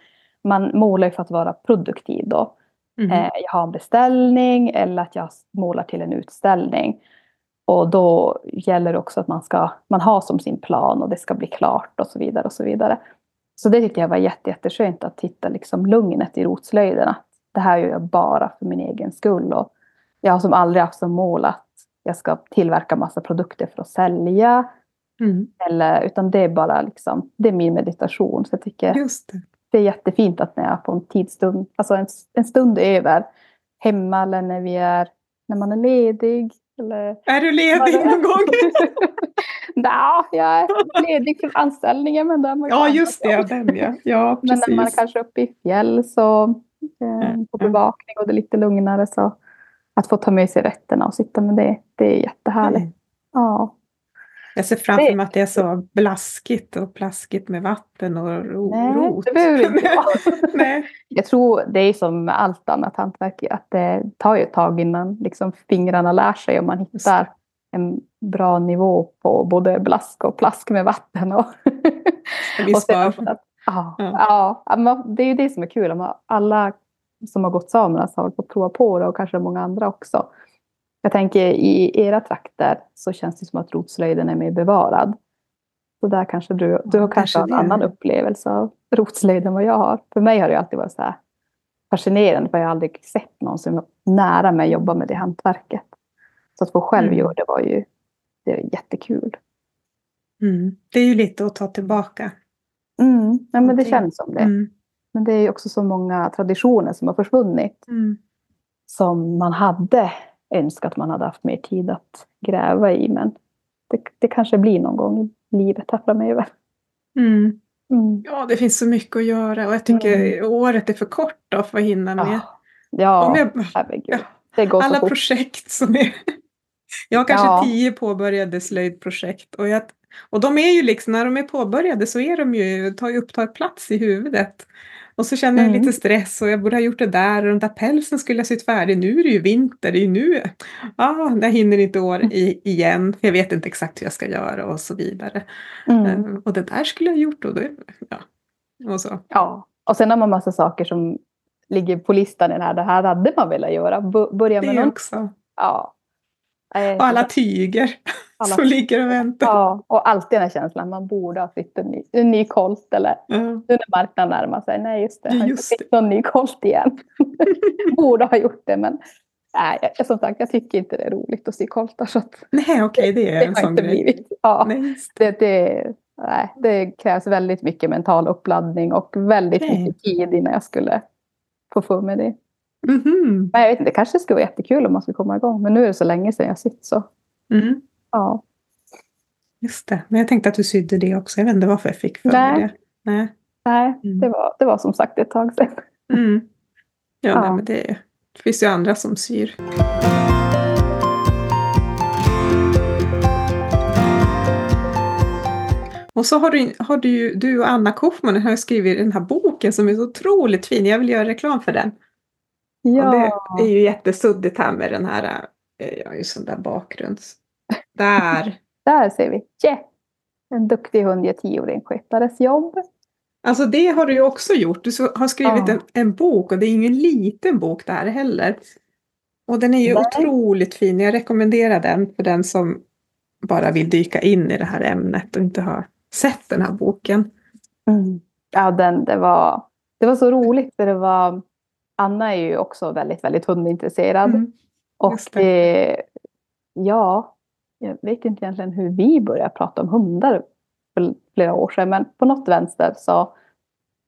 Speaker 2: man målar för att vara produktiv då. Mm. Eh, jag har en beställning eller att jag målar till en utställning. Och då gäller det också att man, ska, man har som sin plan och det ska bli klart och så vidare. och Så vidare. Så det tyckte jag var jätte, jätteskönt att hitta liksom lugnet i rotslöjden. det här gör jag bara för min egen skull. Och jag har som aldrig haft som mål att jag ska tillverka massa produkter för att sälja. Mm. Eller, utan det är bara liksom, det är min meditation. Så jag tycker
Speaker 1: Just det.
Speaker 2: Det är jättefint att när jag får en tidsstund, alltså en, en stund över hemma eller när vi är, när man är ledig. Eller,
Speaker 1: är du ledig någon gång?
Speaker 2: Nej, jag är ledig från anställningen. Men
Speaker 1: man ja, just det. Den, ja. ja
Speaker 2: men när man är kanske uppe i fjäll så eh, på bevakning och det är lite lugnare så att få ta med sig rätterna och sitta med det, det är jättehärligt. Mm. Ja.
Speaker 1: Jag ser framför mig att det är så blaskigt och plaskigt med vatten och ro,
Speaker 2: Nej,
Speaker 1: rot.
Speaker 2: det behöver inte vara. Jag tror det är som med allt annat hantverk, att det tar ju ett tag innan liksom fingrarna lär sig och man hittar en bra nivå på både blask och plask med vatten. Och, och sen, att, ja, ja. ja, det är ju det som är kul. Alla som har gått samernas har fått prova på det och kanske många andra också. Jag tänker i era trakter så känns det som att rotslöjden är mer bevarad. Så där kanske du, du har kanske, kanske en annan upplevelse av rotslöjd än vad jag har. För mig har det alltid varit så här fascinerande för jag har aldrig sett någon som är nära mig jobba med det hantverket. Så att få själv mm. göra det var ju det är jättekul.
Speaker 1: Mm. Det är ju lite att ta tillbaka.
Speaker 2: Mm. Ja, men det känns som det. Mm. Men det är också så många traditioner som har försvunnit. Mm. Som man hade önskat man hade haft mer tid att gräva i. Men det, det kanske blir någon gång i livet här framöver.
Speaker 1: Mm. Mm. Ja, det finns så mycket att göra och jag tycker mm. året är för kort då för att hinna med.
Speaker 2: Ja, ja herregud.
Speaker 1: Ja, alla projekt som är... Jag har kanske ja. tio påbörjade slöjdprojekt och, jag, och de är ju liksom, när de är påbörjade så är de ju, tar ju upptar plats i huvudet. Och så känner jag mm. lite stress och jag borde ha gjort det där och den där pälsen skulle jag sytt färdig. Nu är det ju vinter, det är ju nu. Ah, jag hinner inte år i, igen. Jag vet inte exakt hur jag ska göra och så vidare. Mm. Uh, och det där skulle jag ha gjort och, det, ja. och så.
Speaker 2: Ja, och sen har man massa saker som ligger på listan i den här. Det här hade man velat göra. Börja med
Speaker 1: det
Speaker 2: någon.
Speaker 1: också.
Speaker 2: Ja.
Speaker 1: Och alla tyger alla. som ligger och väntar.
Speaker 2: Ja, och alltid den här känslan man borde ha fått en ny, en ny kolt eller mm. nu när marknaden närmar sig. Nej just det, jag har inte fått någon ny kolt igen. borde ha gjort det men nej, som sagt jag tycker inte det är roligt att sy koltar. Så att
Speaker 1: nej okej okay, det är det en sån grej. Blivit.
Speaker 2: Ja, nej, det, det, nej, det krävs väldigt mycket mental uppladdning och väldigt okay. mycket tid innan jag skulle få för mig det.
Speaker 1: Mm -hmm.
Speaker 2: Men jag vet inte, det kanske skulle vara jättekul om man skulle komma igång. Men nu är det så länge sedan jag sytt så.
Speaker 1: Mm.
Speaker 2: Ja.
Speaker 1: Just det, men jag tänkte att du sydde det också. Jag vet inte varför jag fick för mig det.
Speaker 2: Nej, Nej mm. det, var, det var som sagt ett tag sedan.
Speaker 1: Mm. Ja, ja. Nej, men det, det finns ju andra som syr. Och så har du, har du, du och Anna Kaufman har skrivit den här boken som är så otroligt fin. Jag vill göra reklam för den.
Speaker 2: Ja.
Speaker 1: Och det är ju jättesuddigt här med den här, eh, jag har ju sån där bakgrunds... Där!
Speaker 2: där ser vi! Yeah. En duktig hund gör tioåringsskötares jobb.
Speaker 1: Alltså det har du ju också gjort. Du har skrivit ja. en, en, bok och det är ingen liten bok det här heller. Och den är ju Nej. otroligt fin. Jag rekommenderar den för den som bara vill dyka in i det här ämnet och inte har sett den här boken.
Speaker 2: Mm. Ja, den, det, var, det var så roligt för det var Anna är ju också väldigt, väldigt hundintresserad. Mm, och det. ja, jag vet inte egentligen hur vi började prata om hundar för flera år sedan. Men på något vänster så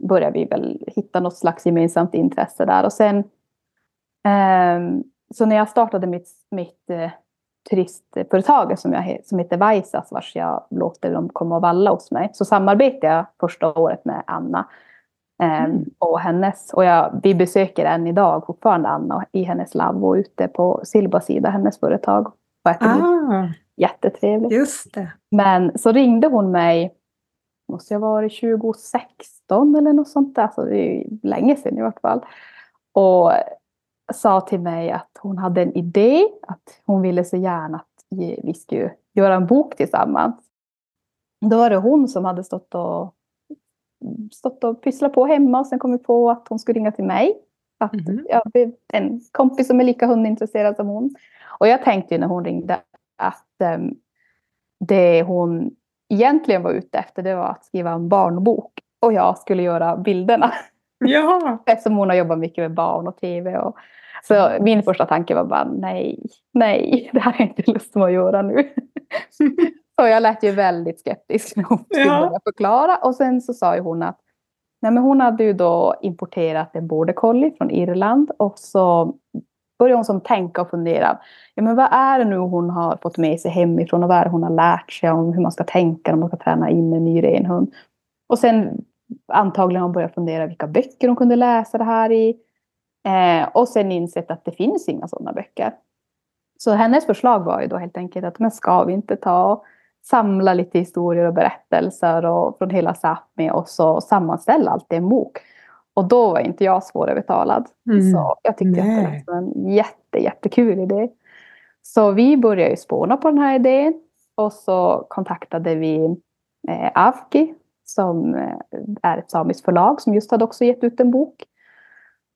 Speaker 2: började vi väl hitta något slags gemensamt intresse där. Och sen eh, så när jag startade mitt, mitt eh, turistföretag som, jag, som heter Vaisas vars jag låter dem komma och valla hos mig så samarbetade jag första året med Anna mm. och hennes. Och jag, vi besöker än idag fortfarande Anna i hennes labb och ute på Silbasida, hennes företag.
Speaker 1: ah.
Speaker 2: jättetrevligt.
Speaker 1: Just det.
Speaker 2: Men så ringde hon mig, måste jag varit 2016 eller något sånt där, så det är länge sedan i vart fall. Och sa till mig att hon hade en idé, att hon ville så gärna att vi skulle göra en bok tillsammans. Då var det hon som hade stått och, stått och pysslat på hemma och sen kommit på att hon skulle ringa till mig. Att
Speaker 1: Mhm.
Speaker 2: jag är en kompis som är lika hundintresserad som hon. Och jag tänkte ju när hon ringde att em, det hon egentligen var ute efter det var att skriva en barnbok. Och jag skulle göra bilderna.
Speaker 1: Ja.
Speaker 2: Eftersom hon har jobbat mycket med barn och tv. Och, så min första tanke var bara nej, nej, det här har jag inte lust med att göra nu. så jag lät ju väldigt skeptisk när hon skulle
Speaker 1: Ja.
Speaker 2: förklara. Och sen så sa ju hon att nej, men hon hade ju då importerat en border collie från Irland. Och så började hon som tänka och fundera. Ja, men vad är det nu hon har fått med sig hemifrån och vad är det hon har lärt sig om hur man ska tänka när man ska träna in en ny renhund. Och sen antagligen har hon börjat fundera vilka böcker hon kunde läsa det här i. Eh, och sen insett att det finns inga sådana böcker. Så hennes förslag var ju då helt enkelt att men ska vi inte ta och samla lite historier och berättelser och från hela Sápmi och så sammanställa allt i en bok. Och då var inte jag svårövertalad.
Speaker 1: Mm.
Speaker 2: Så jag tyckte att det
Speaker 1: Nej.
Speaker 2: som en jätte, jättekul idé. Så vi började ju spåna på den här idén. Och så kontaktade vi eh, Avki som eh, är ett samiskt förlag som just hade också gett ut en bok.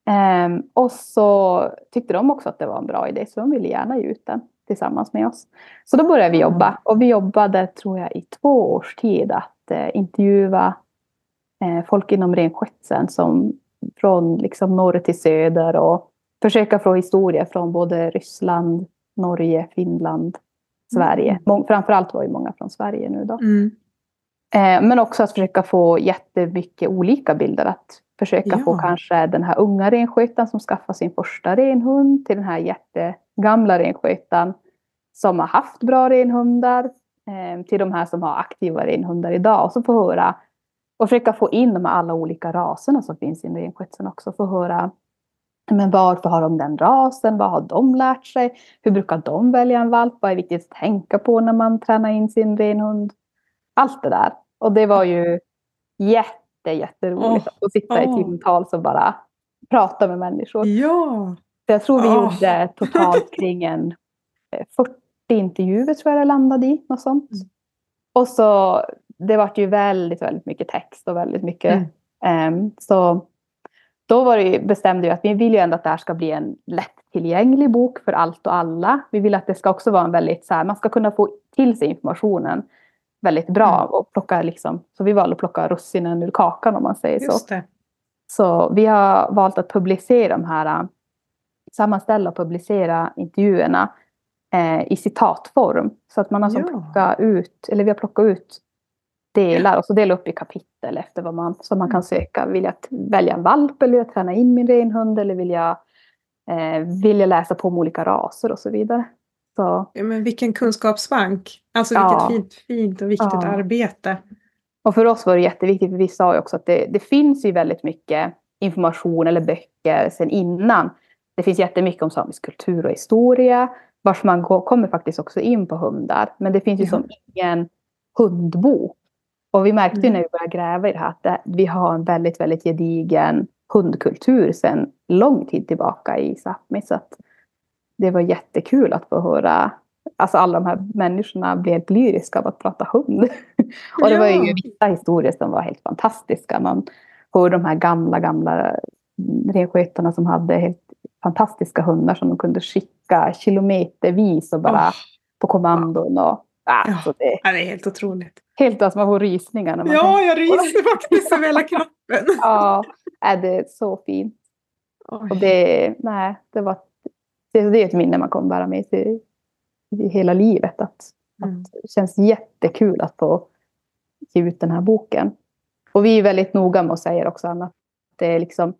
Speaker 2: Ehm, och så tyckte de också att det var en bra idé så de ville gärna ge ut den tillsammans med oss. Så då började vi jobba och vi jobbade tror jag i två års tid att eh, intervjua eh, folk inom renskötseln som från liksom norr till söder och försöka få historia från både Ryssland, Norge, Finland, Sverige. Mång- framförallt var ju många från Sverige nu då.
Speaker 1: Mm.
Speaker 2: Eh, men också att försöka få jättemycket olika bilder. Att försöka få
Speaker 1: Ja.
Speaker 2: kanske den här unga renskötaren som skaffar sin första renhund till den här jättegamla renskötaren som har haft bra renhundar eh, till de här som har aktiva renhundar idag. Och så få höra och försöka få in de här alla olika raserna som finns inom renskötseln också. Få höra men varför har de den rasen? Vad har de lärt sig? Hur brukar de välja en valp? Vad är viktigt att tänka på när man tränar in sin renhund? Allt det där. Och det var ju jätte, jätteroligt
Speaker 1: Åh,
Speaker 2: att sitta
Speaker 1: åh.
Speaker 2: i timtals och bara prata med människor.
Speaker 1: Ja.
Speaker 2: Så jag tror vi
Speaker 1: Åh.
Speaker 2: gjorde totalt kring en eh, 40 intervjuer tror jag det landade i. Något sånt.
Speaker 1: Mm.
Speaker 2: Och så det vart ju väldigt, väldigt mycket text och väldigt mycket.
Speaker 1: Mm.
Speaker 2: ehm, så då var det ju, bestämde vi att vi vill ju ändå att det här ska bli en lättillgänglig bok för allt och alla. Vi vill att det ska också vara en väldigt så här, man ska kunna få till sig informationen väldigt bra
Speaker 1: Mm.
Speaker 2: och plocka liksom, så vi valde att plocka russinen ur kakan om man säger så.
Speaker 1: Just det.
Speaker 2: Så vi har valt att publicera de här, sammanställa och publicera intervjuerna eh, i citatform. Så att man har som
Speaker 1: Ja.
Speaker 2: ut, eller vi har plockat ut delar och så dela upp i kapitel efter vad man, som man
Speaker 1: Mm.
Speaker 2: kan söka. Vill jag välja en valp eller vill jag träna in min renhund eller vill jag, eh, vill jag läsa på om olika raser och så vidare. Så,
Speaker 1: Ja, men vilken kunskapsbank. Alltså
Speaker 2: Ja.
Speaker 1: vilket fint, fint och viktigt
Speaker 2: Ja.
Speaker 1: arbete.
Speaker 2: Och för oss var det jätteviktigt, för vi sa ju också att det, det finns ju väldigt mycket information eller böcker sen innan. Det finns jättemycket om samisk kultur och historia, vars man går, kommer faktiskt också in på hundar. Men det finns ju
Speaker 1: Ja.
Speaker 2: som ingen hundbok. Och vi märkte ju
Speaker 1: Mm.
Speaker 2: när vi började gräva i det här att det, vi har en väldigt, väldigt gedigen hundkultur sedan lång tid tillbaka i Sápmi. Så att det var jättekul att få höra Alltså alla de här människorna blev lyriska av att prata hund. Och det var ju vissa historier som var helt fantastiska. Man hörde de här gamla, gamla renskötarna som hade helt fantastiska hundar som de kunde skicka kilometervis och bara
Speaker 1: Åh,
Speaker 2: på kommandon. Och,
Speaker 1: Ja.
Speaker 2: alltså det
Speaker 1: ja, det är helt otroligt.
Speaker 2: helt alltså man får rysningar när man
Speaker 1: Ja,
Speaker 2: tänker
Speaker 1: jag ryser faktiskt över hela kroppen.
Speaker 2: Ja, är det är så fint.
Speaker 1: Oj.
Speaker 2: Och det, nej, det, var, det, det är ett minne man kommer bära med sig i hela livet. Att,
Speaker 1: Mm.
Speaker 2: att det känns jättekul att få ge ut den här boken. Och vi är väldigt noga med att säga också Anna, att det är liksom,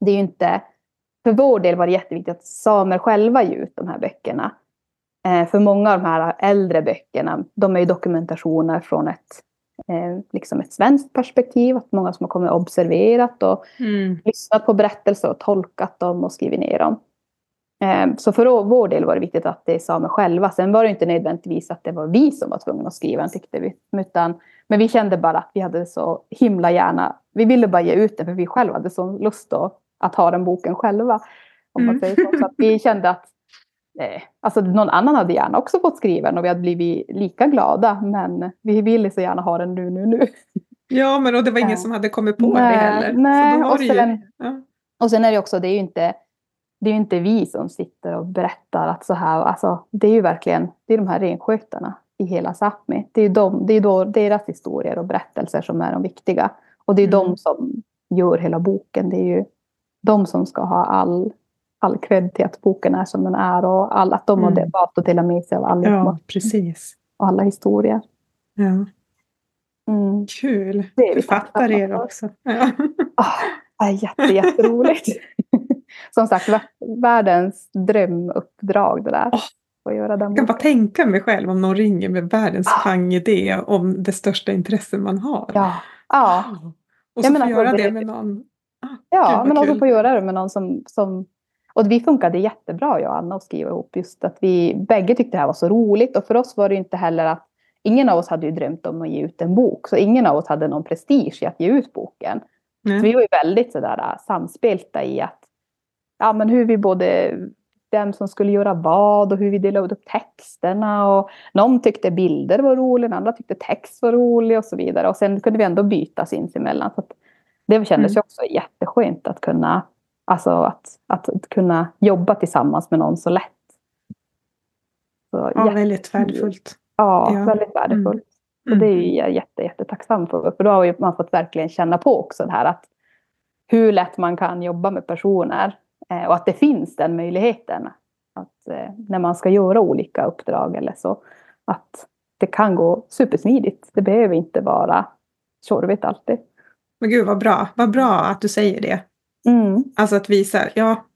Speaker 2: det är ju inte, för vår del var det jätteviktigt att samer själva ger ut de här böckerna. Eh, för många av de här äldre böckerna, de är ju dokumentationer från ett, eh, liksom ett svenskt perspektiv. Att många som har kommit och observerat och
Speaker 1: Mm.
Speaker 2: lyssnat på berättelser och tolkat dem och skrivit ner dem. Eh, så för vår del var det viktigt att det är samer själva. Sen var det inte nödvändigtvis att det var vi som var tvungna att skriva den tyckte vi. Utan, men vi kände bara att vi hade så himla gärna, vi ville bara ge ut den för vi själva hade så lust att, att ha den boken själva. Om man mm. säger så. så att vi kände att eh, alltså någon annan hade gärna också fått skriva den och vi hade blivit lika glada. Men vi ville så gärna ha den nu, nu, nu.
Speaker 1: Ja, men och det var ingen som hade kommit på nej, det heller.
Speaker 2: Nej, och sen, ju, ja. och sen är det också, det är ju inte det är ju inte vi som sitter och berättar att så här, alltså, det är ju verkligen det är de här renskötarna i hela Sápmi. Det är ju de, det är då deras historier och berättelser som är de viktiga. Och det är mm. de som gör hela boken. Det är ju de som ska ha all, all cred till att boken är som den är och all, att de mm. har valt att dela med sig av all
Speaker 1: ja, precis.
Speaker 2: och alla historier.
Speaker 1: Ja. Mm. Kul! Det Författar er också. Ja.
Speaker 2: Oh, jätte, jätteroligt. Som sagt, världens drömuppdrag det där. Oh.
Speaker 1: Jag kan bara tänka mig själv om någon ringer med världens ah. idé om det största intresse man har.
Speaker 2: Ja. ja.
Speaker 1: Och så få göra det med någon.
Speaker 2: Ah, ja, men också få göra det med någon som, som... Och vi funkade jättebra jag och Anna att skriva ihop. Just att vi bägge tyckte det här var så roligt. Och för oss var det inte heller att ingen av oss hade ju drömt om att ge ut en bok. Så ingen av oss hade någon prestige i att ge ut boken. Mm. Så vi var ju väldigt sådär äh, samspelta i att ja, men hur vi både vem som skulle göra vad och hur vi delade upp texterna. Och någon tyckte bilder var roliga, andra tyckte text var rolig och så vidare. Och sen kunde vi ändå byta sinsemellan. Så det kändes mm. ju också jätteskönt att kunna, alltså att, att, kunna jobba tillsammans med någon så lätt.
Speaker 1: Så ja, väldigt värdefullt.
Speaker 2: Ja, ja. väldigt värdefullt. Mm. Och det är jag jätte, jättetacksam för. För då har man fått verkligen känna på också det här att hur lätt man kan jobba med personer. Eh, och att det finns den möjligheten. Att eh, när man ska göra olika uppdrag eller så. Att det kan gå supersmidigt. Det behöver inte vara tjorvigt alltid.
Speaker 1: Men gud vad bra. Vad bra att du säger det.
Speaker 2: Mm.
Speaker 1: Alltså att visa, ja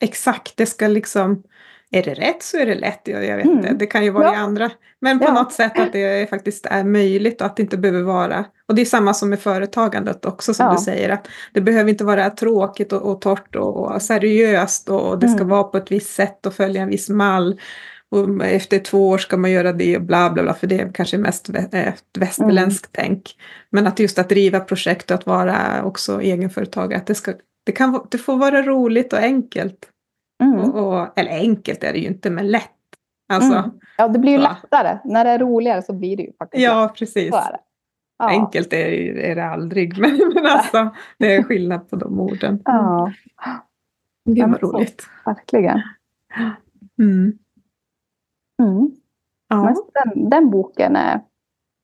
Speaker 1: exakt, det ska liksom är det rätt så är det lätt. Jag, jag vet mm. inte, det kan ju vara ja. i andra. Men på ja. något sätt att det faktiskt är möjligt och att det inte behöver vara. Och det är samma som med företagandet också som ja. du säger. att Det behöver inte vara tråkigt och, och torrt och, och seriöst och det ska mm. vara på ett visst sätt och följa en viss mall. Och efter två år ska man göra det och bla bla bla för det är kanske mest ett västerländskt mm. tänk. Men att just att driva projekt och att vara också egenföretagare, att det, ska, det, kan, det får vara roligt och enkelt. Mm. Och, och, eller enkelt är det ju inte, men lätt. Alltså, mm.
Speaker 2: Ja, det blir ju så. lättare. När det är roligare så blir det ju faktiskt
Speaker 1: Ja, precis.
Speaker 2: Det.
Speaker 1: Ja. Enkelt är, är det aldrig, men, men alltså, det är skillnad på de orden.
Speaker 2: Ja.
Speaker 1: Det var roligt.
Speaker 2: Så, verkligen.
Speaker 1: Mm.
Speaker 2: Mm. Ja. Den, den, boken är,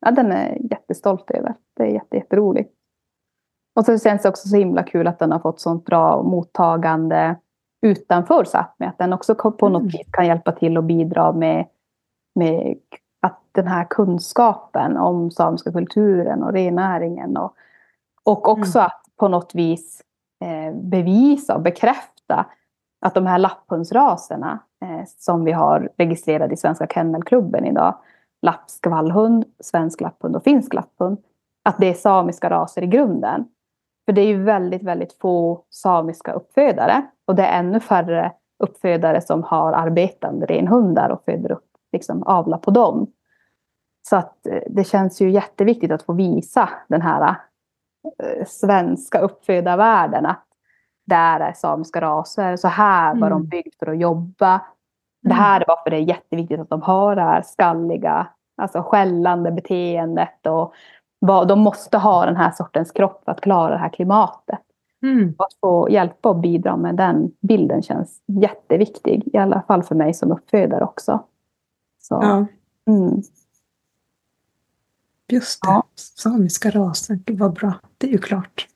Speaker 2: ja, den är jättestolt över. Det är jätte, jätteroligt. Och så känns det också så himla kul att den har fått sånt bra mottagande utanför Sápmi. Att den också på något mm. vis kan hjälpa till och bidra med, med att den här kunskapen om samiska kulturen och rennäringen och, och också mm. att på något vis eh, bevisa och bekräfta att de här lapphundsraserna Eh, som vi har registrerad i Svenska Kennelklubben idag, lappskvallhund, svensk lapphund och finsk lapphund, att det är samiska raser i grunden. För det är ju väldigt, väldigt få samiska uppfödare och det är ännu färre uppfödare som har arbetande renhundar och föder upp, liksom avla på dem. Så att eh, det känns ju jätteviktigt att få visa den här eh, svenska uppfödarvärlden att där är samiska raser, så här var mm. de byggd för att jobba. Mm. Det här är varför det är jätteviktigt att de har det här skalliga, alltså skällande beteendet och de måste ha den här sortens kropp för att klara det här klimatet.
Speaker 1: Mm.
Speaker 2: Att få hjälpa och bidra med den bilden känns jätteviktig. I alla fall för mig som uppfödare också. Så,
Speaker 1: ja.
Speaker 2: Mm.
Speaker 1: Just det, ja. samiska rasen. Vad bra. Det är ju klart.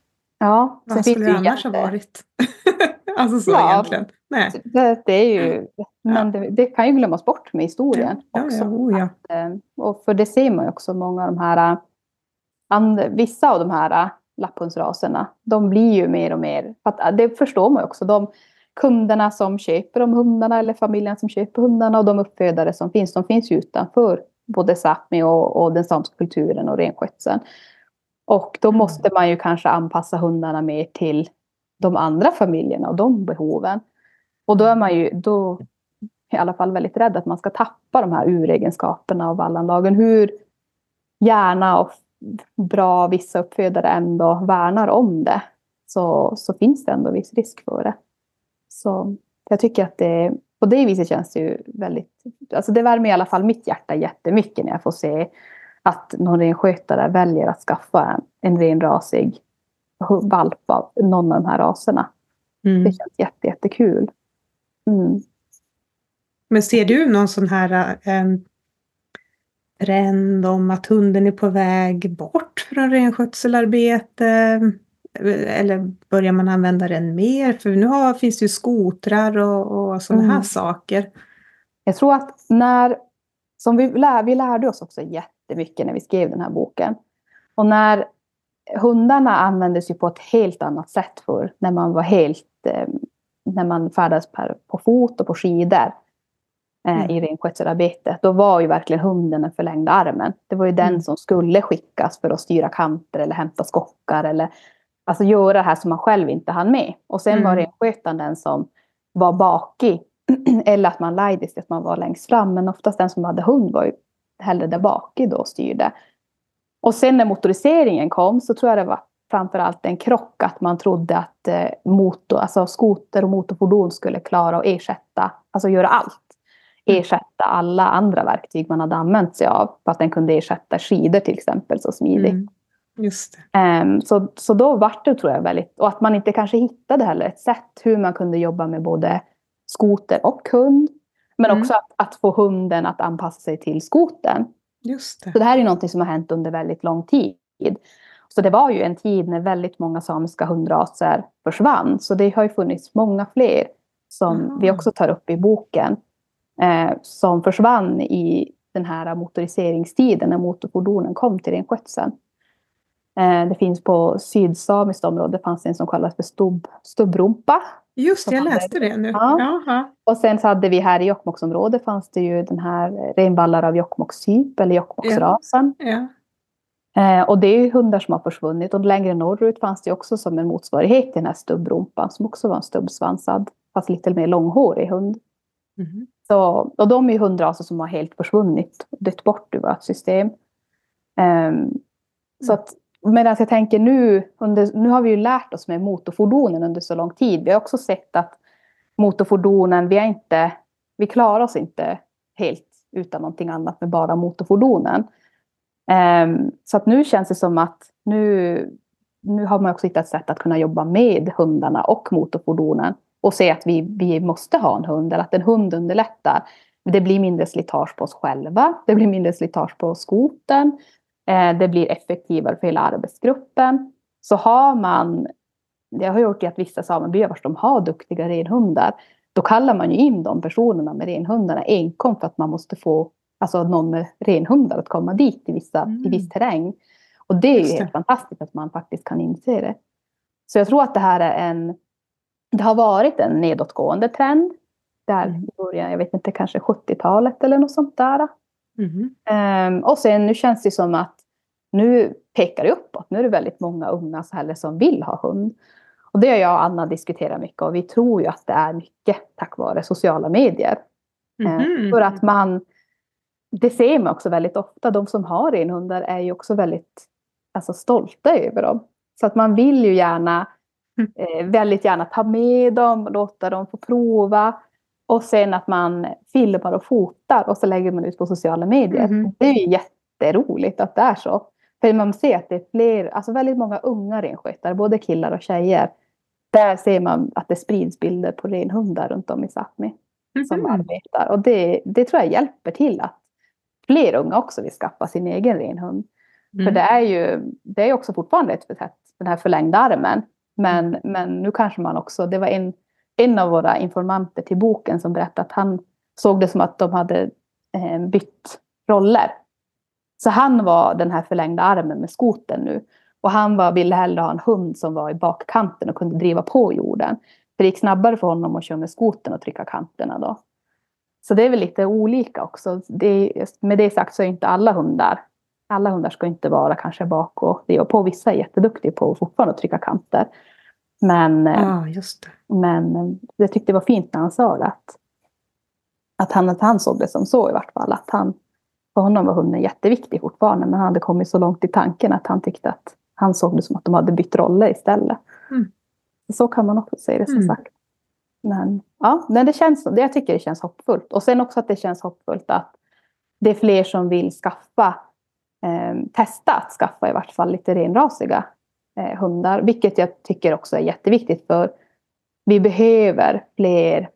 Speaker 2: Ja.
Speaker 1: Vad skulle det annars ha varit? alltså så ja, egentligen. Nej.
Speaker 2: Det, det är ju, men det, det, kan ju glömmas bort med historien
Speaker 1: ja,
Speaker 2: också.
Speaker 1: Ja, oh, ja.
Speaker 2: Att, eh, och för det ser man ju också många av de här and, vissa av de här äh, lapphundsraserna, de blir ju mer och mer, äh, det förstår man ju också, de kunderna som köper de hundarna eller familjen som köper hundarna och de uppfödare som finns, de finns ju utanför både Sápmi och, och den samiska kulturen och renskötseln. Och då mm. måste man ju kanske anpassa hundarna mer till de andra familjerna och de behoven. Och då är man ju då i alla fall väldigt rädd att man ska tappa de här uregenskaperna av vallanlagen. Hur gärna och bra vissa uppfödare ändå värnar om det så, så finns det ändå viss risk för det. Så jag tycker att det på det viset känns det ju väldigt... Alltså det värmer i alla fall mitt hjärta jättemycket när jag får se att någon renskötare väljer att skaffa en, en renrasig valp av någon av de här raserna. Mm. Det känns jätte, jättekul. Mm.
Speaker 1: Men ser du någon sån här eh, trend om att hunden är på väg bort från renskötselarbete? Eller börjar man använda den mer? För nu har, finns det ju skotrar och, och sådana mm. här saker.
Speaker 2: Jag tror att när, som vi, lär, vi lärde oss också jättemycket när vi skrev den här boken. Och när hundarna användes ju på ett helt annat sätt för när man var helt, eh, när man färdades på fot och på skidor eh, mm. i renskötselarbetet. Då var ju verkligen hunden den förlängda armen. Det var ju den mm. som skulle skickas för att styra kanter eller hämta skockar eller alltså göra det här som man själv inte hann med. Och sen mm. var renskötaren den som var bakig. Eller att man lejde att man var längst fram. Men oftast den som hade hund var ju hellre där bakig då och styrde. Och sen när motoriseringen kom så tror jag det var framförallt en krock att man trodde att eh, motor, alltså skoter och motorfordon skulle klara att ersätta, alltså göra allt. Mm. Ersätta alla andra verktyg man hade använt sig av. För att den kunde ersätta skidor till exempel så smidigt. Mm.
Speaker 1: Just
Speaker 2: um, så, så då vart det tror jag väldigt, och att man inte kanske hittade heller ett sätt hur man kunde jobba med både skoter och hund. Men mm. också att, att, få hunden att anpassa sig till skoten.
Speaker 1: Just det.
Speaker 2: Så det här är något som har hänt under väldigt lång tid. Så det var ju en tid när väldigt många samiska hundraser försvann. Så det har ju funnits många fler som mm. vi också tar upp i boken. Eh, som försvann i den här motoriseringstiden när motorfordonen kom till renskötseln. Eh, det finns på sydsamiskt område fanns en som kallas för stubb, stubbrumpa.
Speaker 1: Just jag läste det nu. Ja.
Speaker 2: Och sen så hade vi här i Jokkmokksområdet fanns det ju den här renvallar av Jokkmokkstyp eller Jokkmokksrasen.
Speaker 1: Ja.
Speaker 2: Eh, och det är ju hundar som har försvunnit och längre norrut fanns det också som en motsvarighet till den här stubbrumpan som också var en stubbsvansad fast lite mer långhårig hund. Mm. Så, och de är ju hundraser som har helt försvunnit och dött bort ur vårt system. Um, mm. Så att Medan alltså jag tänker nu, under, nu har vi ju lärt oss med motorfordonen under så lång tid. Vi har också sett att motorfordonen, vi, är inte, vi klarar oss inte helt utan någonting annat med bara motorfordonen. Um, så att nu känns det som att nu, nu har man också hittat ett sätt att kunna jobba med hundarna och motorfordonen och se att vi, vi måste ha en hund eller att en hund underlättar. Det blir mindre slitage på oss själva, det blir mindre slitage på skoten, det blir effektivare för hela arbetsgruppen. Så har man, det har gjort att vissa samebyar de har duktiga renhundar, då kallar man ju in de personerna med renhundarna enkom för att man måste få alltså någon med renhundar att komma dit i, vissa, mm. i viss terräng. Och det är ju helt fantastiskt att man faktiskt kan inse det. Så jag tror att det här är en, det har varit en nedåtgående trend. Där mm. i början, jag vet inte, kanske 70-talet eller något sånt där. Mm. Um, och sen nu känns det som att nu pekar det uppåt. Nu är det väldigt många unga så som vill ha hund. Och det har jag och Anna diskuterat mycket och vi tror ju att det är mycket tack vare sociala medier. Mm. Um, för att man, det ser man också väldigt ofta, de som har renhundar är ju också väldigt alltså, stolta över dem. Så att man vill ju gärna, mm. eh, väldigt gärna ta med dem, låta dem få prova. Och sen att man filmar och fotar och så lägger man ut på sociala medier. Mm. Det är ju jätteroligt att det är så. För man ser att det är fler, alltså väldigt många unga renskötare, både killar och tjejer. Där ser man att det sprids bilder på renhundar runt om i Sápmi mm. som arbetar. Och det, det tror jag hjälper till att fler unga också vill skaffa sin egen renhund. Mm. För det är ju det är också fortfarande ett sätt, den här förlängda armen. Men, mm. men nu kanske man också, det var en en av våra informanter till boken som berättade att han såg det som att de hade eh, bytt roller. Så han var den här förlängda armen med skoten nu. Och han var, ville hellre ha en hund som var i bakkanten och kunde driva på jorden. För det gick snabbare för honom att köra med skoten och trycka kanterna då. Så det är väl lite olika också. Det, med det sagt så är inte alla hundar, alla hundar ska inte vara kanske bak och driva på. Vissa är jätteduktiga på att fortfarande trycka kanter. Men,
Speaker 1: just det.
Speaker 2: men eh, jag tyckte det var fint när han sa det. Att, att, han, att han såg det som så i vart fall. Att han, för honom var hunden jätteviktig fortfarande. Men han hade kommit så långt i tanken att han tyckte att han såg det som att de hade bytt roller istället.
Speaker 1: Mm.
Speaker 2: Så kan man också säga det som
Speaker 1: Mm.
Speaker 2: sagt. Men ja, men det känns, jag tycker det känns hoppfullt. Och sen också att det känns hoppfullt att det är fler som vill skaffa, eh, testa att skaffa i vart fall lite renrasiga eh, hundar. Vilket jag tycker också är jätteviktigt för vi behöver fler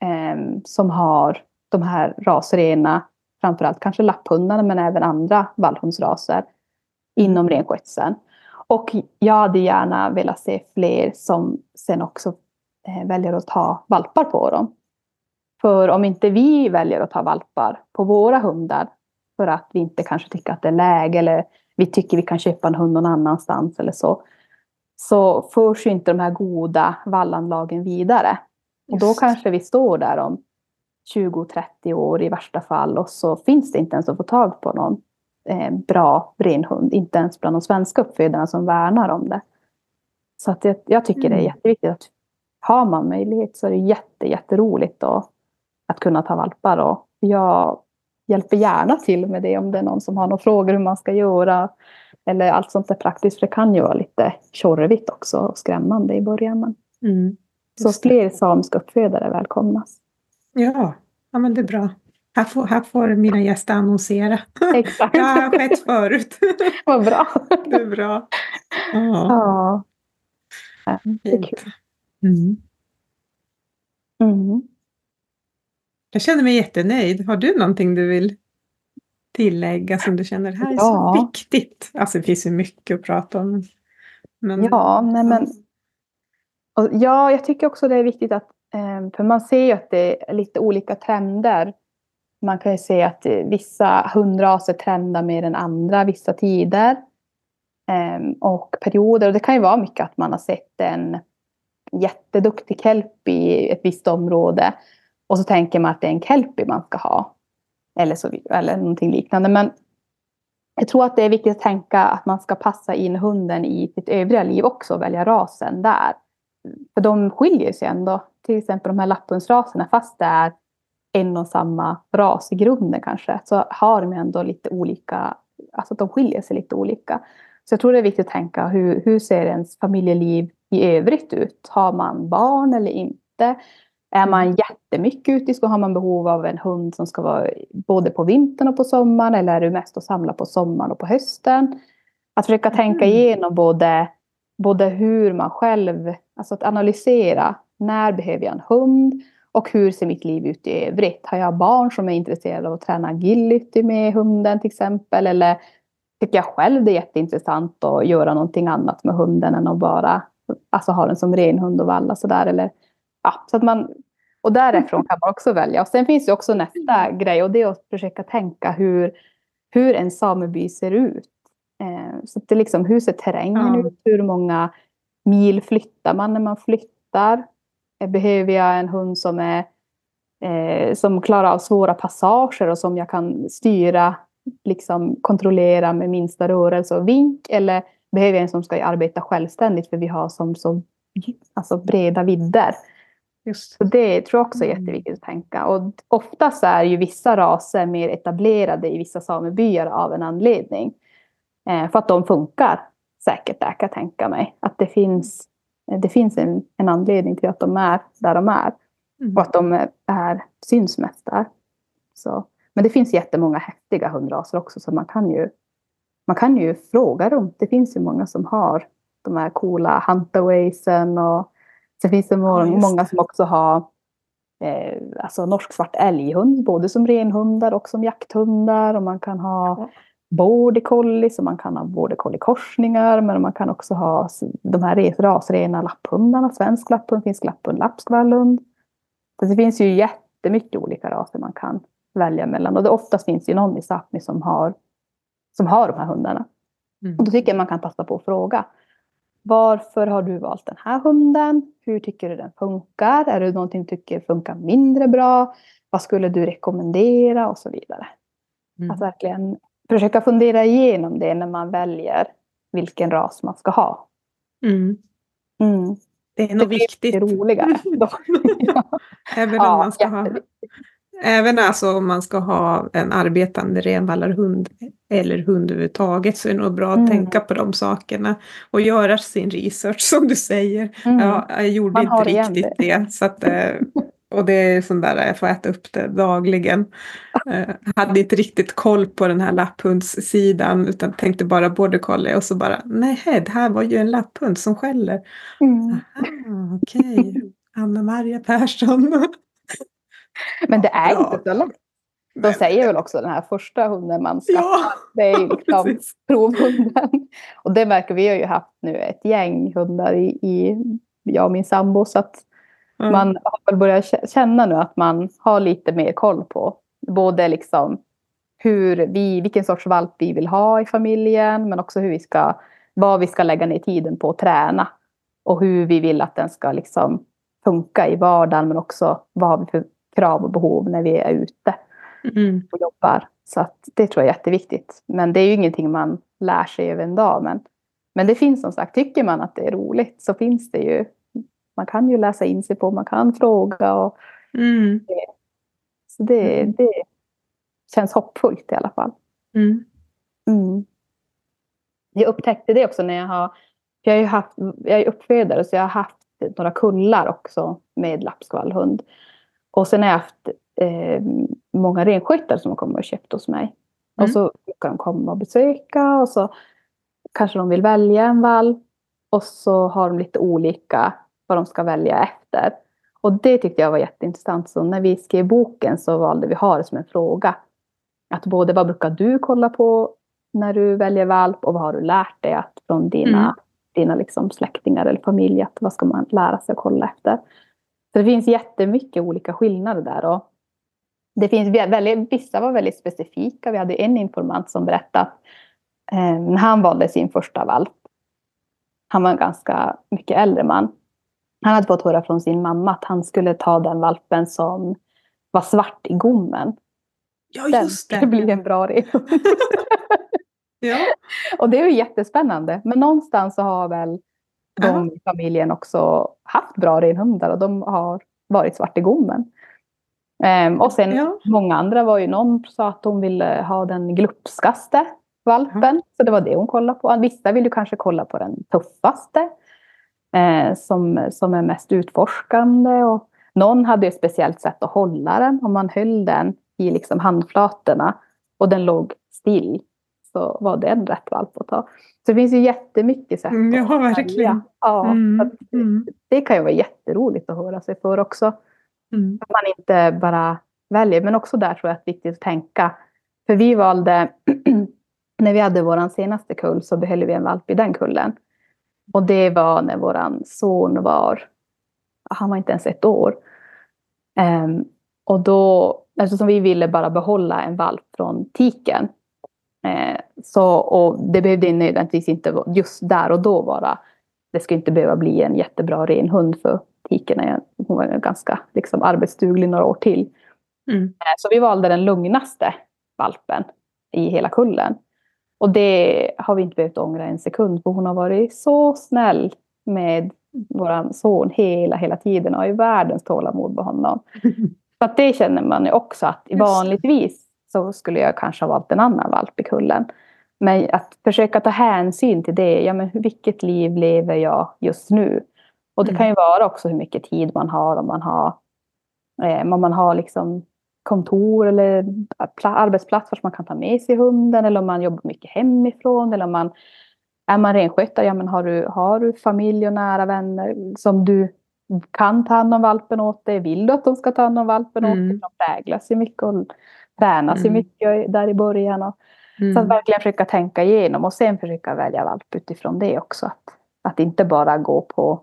Speaker 2: eh, som har de här rasrena, framförallt kanske lapphundarna men även andra vallhundsraser inom renskötseln. Och jag hade gärna velat se fler som sen också eh, väljer att ta valpar på dem. För om inte vi väljer att ta valpar på våra hundar för att vi inte kanske tycker att det är läge eller vi tycker vi kan köpa en hund någon annanstans eller så. Så förs ju inte de här goda vallanlagen vidare. Och då kanske vi står där om 20-30 år i värsta fall och så finns det inte ens att få tag på någon eh, bra renhund. Inte ens bland de svenska uppfödarna som värnar om det. Så att jag, jag tycker det är
Speaker 1: Mm.
Speaker 2: jätteviktigt att har man möjlighet så är det jätte, jätteroligt att, att kunna ta valpar. Och jag hjälper gärna till med det om det är någon som har några frågor hur man ska göra. Eller allt sånt där praktiskt. För det kan ju vara lite tjorvigt också och skrämmande i början. Men,
Speaker 1: Mm.
Speaker 2: så fler samiska uppfödare välkomnas.
Speaker 1: Ja. ja, men det är bra. Här får, här får mina gäster annonsera.
Speaker 2: Exakt.
Speaker 1: Det har skett förut.
Speaker 2: Vad bra.
Speaker 1: Det är bra. Ja,
Speaker 2: Ja. Det är kul.
Speaker 1: Mm.
Speaker 2: Mm.
Speaker 1: Jag känner mig jättenöjd. Har du någonting du vill tillägga som du känner här är
Speaker 2: Ja.
Speaker 1: så viktigt? Alltså det finns ju mycket att prata om. Men,
Speaker 2: Ja, nej men Och ja, jag tycker också det är viktigt att, eh, för man ser ju att det är lite olika trender. Man kan ju se att eh, vissa hundraser trendar mer än andra vissa tider. Eh, och perioder. Och det kan ju vara mycket att man har sett en jätteduktig kelp i ett visst område. Och så tänker man att det är en kelpie man ska ha. Eller, så, eller någonting liknande. Men jag tror att det är viktigt att tänka att man ska passa in hunden i sitt övriga liv också och välja rasen där. För de skiljer sig ändå. Till exempel de här lapphundsraserna, fast det är en och samma ras i grunden kanske, så har de ändå lite olika, alltså att de skiljer sig lite olika. Så jag tror det är viktigt att tänka hur, hur ser ens familjeliv i övrigt ut? Har man barn eller inte? Är man jättemycket ute skogen? Har man behov av en hund som ska vara både på vintern och på sommaren? Eller är du mest att samla på sommaren och på hösten? Att försöka tänka
Speaker 1: Mm.
Speaker 2: igenom både, både hur man själv, alltså att analysera. När behöver jag en hund? Och hur ser mitt liv ut i övrigt? Har jag barn som är intresserade av att träna agility med hunden till exempel? Eller tycker jag själv det är jätteintressant att göra någonting annat med hunden än att bara alltså, ha den som ren hund och valla sådär. Eller, ja, så att man, och därifrån kan man också välja. Och sen finns det också nästa grej och det är att försöka tänka hur, hur en sameby ser ut. Eh, så det är liksom, hur ser terrängen
Speaker 1: Ja.
Speaker 2: ut? Hur många mil flyttar man när man flyttar? Eh, Behöver jag en hund som, är, eh, som klarar av svåra passager och som jag kan styra, liksom kontrollera med minsta rörelse och vink? Eller behöver jag en som ska arbeta självständigt för vi har som så alltså breda vidder?
Speaker 1: Just.
Speaker 2: Så det tror jag också är
Speaker 1: Mm.
Speaker 2: jätteviktigt att tänka. Och oftast är ju vissa raser mer etablerade i vissa samebyar av en anledning. Eh, för att de funkar säkert där kan jag tänka mig. Att det finns, det finns en, en anledning till att de är där de är.
Speaker 1: Mm.
Speaker 2: Och att de är, syns mest där. Så. Men det finns jättemånga häftiga hundraser också. Så man kan ju, man kan ju fråga dem. Det finns ju många som har de här coola huntawaysen. Och sen finns det många
Speaker 1: det.
Speaker 2: som också har eh, alltså norsk svart älghund. Både som renhundar och som jakthundar. Och man kan ha border collies och man kan ha border collie korsningar. Men man kan också ha de här rasrena lapphundarna. Svensk lapphund, finsk lapphund, lappskvallhund. Så det finns ju jättemycket olika raser man kan välja mellan. Och det oftast finns ju någon i Sápmi som har, som har de här hundarna.
Speaker 1: Mm.
Speaker 2: Och då tycker jag man kan passa på att fråga. Varför har du valt den här hunden? Hur tycker du den funkar? Är det någonting du tycker funkar mindre bra? Vad skulle du rekommendera? Och så vidare.
Speaker 1: Mm.
Speaker 2: Att verkligen försöka fundera igenom det när man väljer vilken ras man ska ha.
Speaker 1: Mm.
Speaker 2: Mm.
Speaker 1: Det är nog viktigt.
Speaker 2: Det roligare.
Speaker 1: Även om man ska ha Även alltså om man ska ha en arbetande renvallarhund eller hund överhuvudtaget så är det nog bra att mm. tänka på de sakerna och göra sin research som du säger. Mm. Ja, jag gjorde man inte riktigt det. det. så att, eh, och det är sånt där, jag får äta upp det dagligen. Jag eh, hade inte riktigt koll på den här lapphundssidan utan tänkte bara border collie och så bara nej, det här var ju en lapphund som skäller. Mm. Okej, okay. Anna-Maria Persson.
Speaker 2: Men det är ja. inte så lätt. De säger väl också den här första hunden man skaffar, ja, det är ju liksom provhunden. Och det märker vi har ju haft nu ett gäng hundar i, i jag och min sambo. Så att mm. man har väl börjat känna nu att man har lite mer koll på både liksom hur vi, vilken sorts valp vi vill ha i familjen men också hur vi ska, vad vi ska lägga ner tiden på att träna. Och hur vi vill att den ska liksom funka i vardagen men också vad har vi för krav och behov när vi är ute mm. och jobbar. Så det tror jag är jätteviktigt. Men det är ju ingenting man lär sig över en dag. Men, men det finns som sagt, tycker man att det är roligt så finns det ju. Man kan ju läsa in sig på, man kan fråga. Och mm. det, så det, mm. det känns hoppfullt i alla fall. Mm. Mm. Jag upptäckte det också när jag har, jag är, haft, jag är uppfödare så jag har haft några kullar också med lappskvallhund. Och sen har jag haft eh, många renskötare som har kommit och köpt hos mig. Mm. Och så brukar de komma och besöka och så kanske de vill välja en valp. Och så har de lite olika vad de ska välja efter. Och det tyckte jag var jätteintressant. Så när vi skrev boken så valde vi ha det som en fråga. Att både vad brukar du kolla på när du väljer valp och vad har du lärt dig att från dina, mm. dina liksom släktingar eller familj. Att vad ska man lära sig att kolla efter. Så det finns jättemycket olika skillnader där. Och det finns väldigt, vissa var väldigt specifika. Vi hade en informant som berättade att eh, när han valde sin första valp, han var en ganska mycket äldre man. Han hade fått höra från sin mamma att han skulle ta den valpen som var svart i gommen.
Speaker 1: Ja, just
Speaker 2: det. Det blir en bra rep. ja. Och det är ju jättespännande. Men någonstans så har väl de i familjen också haft bra renhundar och de har varit svart i gommen. Um, och sen ja. många andra var ju någon sa att hon ville ha den glupskaste valpen. Mm. Så det var det hon kollade på. Vissa vill ju kanske kolla på den tuffaste. Eh, som, som är mest utforskande. Och någon hade ett speciellt sätt att hålla den. Om man höll den i liksom handflatorna och den låg still så var det en rätt valp att ta. Så det finns ju jättemycket sätt
Speaker 1: mm, Ja, verkligen.
Speaker 2: Ja, mm, mm. Det kan ju vara jätteroligt att höra sig för också. Mm. Att man inte bara väljer. Men också där tror jag att det är viktigt att tänka. För vi valde, när vi hade vår senaste kull så behöll vi en valp i den kullen. Och det var när vår son var, han var inte ens ett år. Um, och då, eftersom vi ville bara behålla en valp från tiken så, och det behövde nödvändigtvis inte just där och då vara, det skulle inte behöva bli en jättebra ren hund för tiken. Hon var ganska liksom, arbetsduglig några år till. Mm. Eh, så vi valde den lugnaste valpen i hela kullen. Och det har vi inte behövt ångra en sekund för hon har varit så snäll med vår son hela, hela tiden och har ju världens tålamod med honom. Så att det känner man ju också att vanligtvis så skulle jag kanske ha valt en annan valp i kullen. Men att försöka ta hänsyn till det. Ja, men vilket liv lever jag just nu? Och det mm. kan ju vara också hur mycket tid man har. Om man har, eh, om man har liksom kontor eller arbetsplats vart man kan ta med sig hunden. Eller om man jobbar mycket hemifrån. Eller om man är man renskötare, ja, men har, du, har du familj och nära vänner som du kan ta hand om valpen åt dig? Vill du att de ska ta hand om valpen mm. åt dig? De präglas ju mycket och tränas mm. mycket där i början. Och, mm. Så att verkligen försöka tänka igenom och sen försöka välja valp utifrån det också. Att, att inte bara gå på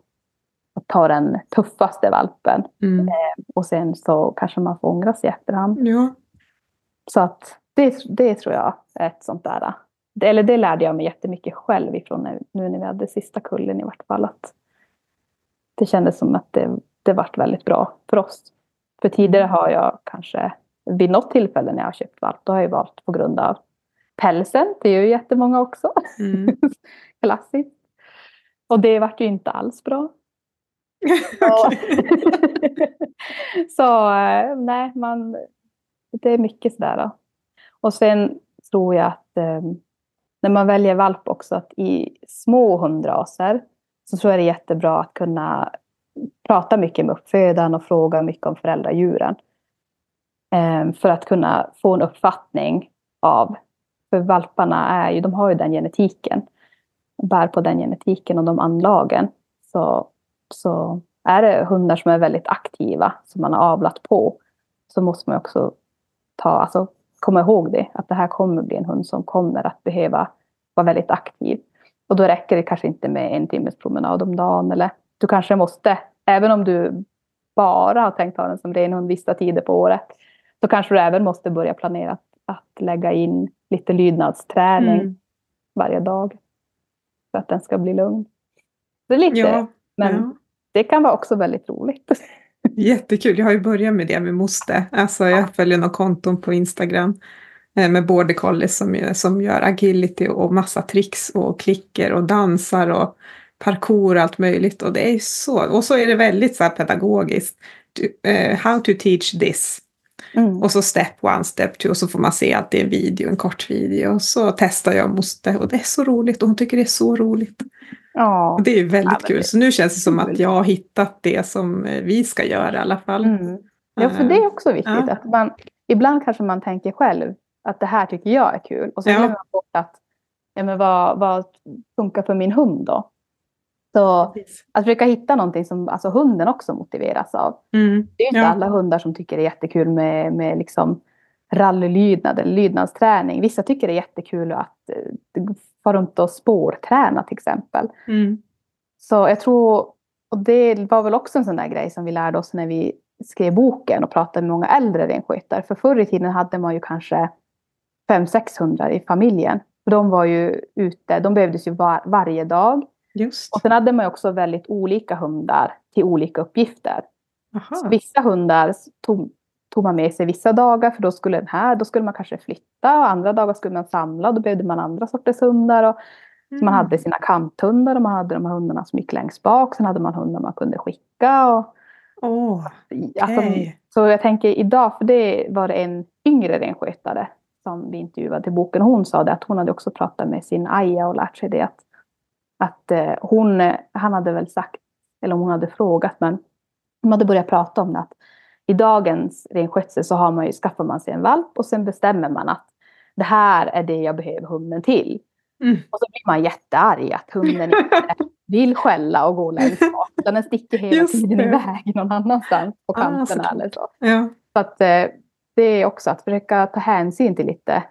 Speaker 2: att ta den tuffaste valpen. Mm. Eh, och sen så kanske man får ångra sig i efterhand. Ja. Så att det, det tror jag är ett sånt där. Det, eller det lärde jag mig jättemycket själv ifrån nu, nu när vi hade sista kullen i vart fall. Att det kändes som att det, det vart väldigt bra för oss. För tidigare mm. har jag kanske vid något tillfälle när jag har köpt valp, då har jag valt på grund av pälsen. Det är ju jättemånga också. Mm. Klassiskt. Och det vart ju inte alls bra. så, så eh, nej, man, det är mycket sådär. Då. Och sen tror jag att eh, när man väljer valp också, att i små hundraser så tror jag det är jättebra att kunna prata mycket med uppfödaren och fråga mycket om föräldradjuren. Ehm, för att kunna få en uppfattning av, för valparna är ju, de har ju den genetiken, bär på den genetiken och de anlagen. Så, så är det hundar som är väldigt aktiva, som man har avlat på, så måste man också ta, alltså, komma ihåg det, att det här kommer bli en hund som kommer att behöva vara väldigt aktiv. Och då räcker det kanske inte med en timmes promenad om dagen. Eller du kanske måste, även om du bara har tänkt ha den som ren hund vissa tider på året, så kanske du även måste börja planera att, att lägga in lite lydnadsträning mm. varje dag. För att den ska bli lugn. Det är lite, ja, men ja. det kan vara också väldigt roligt.
Speaker 1: Jättekul, jag har ju börjat med det med moster. Alltså jag följer några konton på Instagram Eh, med border collies som, som gör agility och massa tricks och klicker och dansar och parkour och allt möjligt. Och det är så, och så är det väldigt så pedagogiskt. Uh, how to teach this. Mm. Och så step one, step two och så får man se att det är en video, en kort video. Och så testar jag moster och det är så roligt och hon tycker det är så roligt. Ja. Det är väldigt ja, kul. Så nu känns det som att jag har hittat det som vi ska göra i alla fall. Mm.
Speaker 2: Ja, för det är också viktigt. Ja. Att man, ibland kanske man tänker själv, att det här tycker jag är kul. Och så glömmer man bort att ja, men vad, vad funkar för min hund då? Så Precis. att försöka hitta någonting som alltså, hunden också motiveras av. Mm. Det är ju inte ja. alla hundar som tycker det är jättekul med, med liksom rallylydnad eller lydnadsträning. Vissa tycker det är jättekul att uh, fara runt och spårträna till exempel. Mm. Så jag tror, och det var väl också en sån där grej som vi lärde oss när vi skrev boken och pratade med många äldre renskötare. För förr i tiden hade man ju kanske 500-600 i familjen. De var ju ute, de behövdes ju var, varje dag. Just. Och sen hade man också väldigt olika hundar till olika uppgifter. vissa hundar tog, tog man med sig vissa dagar för då skulle den här, då skulle man kanske flytta och andra dagar skulle man samla och då behövde man andra sorters hundar. Och, mm. Man hade sina kanthundar och man hade de här hundarna som gick längst bak. Sen hade man hundar man kunde skicka. Och, oh, okay. alltså, så jag tänker idag, för det var det en yngre renskötare som vi intervjuade till boken, hon sa det att hon hade också pratat med sin Aja och lärt sig det att, att eh, hon, han hade väl sagt, eller om hon hade frågat, men de hade börjat prata om det att i dagens renskötsel så har man ju, skaffar man sig en valp och sen bestämmer man att det här är det jag behöver hunden till. Mm. Och så blir man jättearg att hunden inte vill skälla och gå längst bak. Utan den sticker hela Just tiden det. iväg någon annanstans på kanterna ah, eller så. Ja. så att, eh, det är också att försöka ta hänsyn till lite.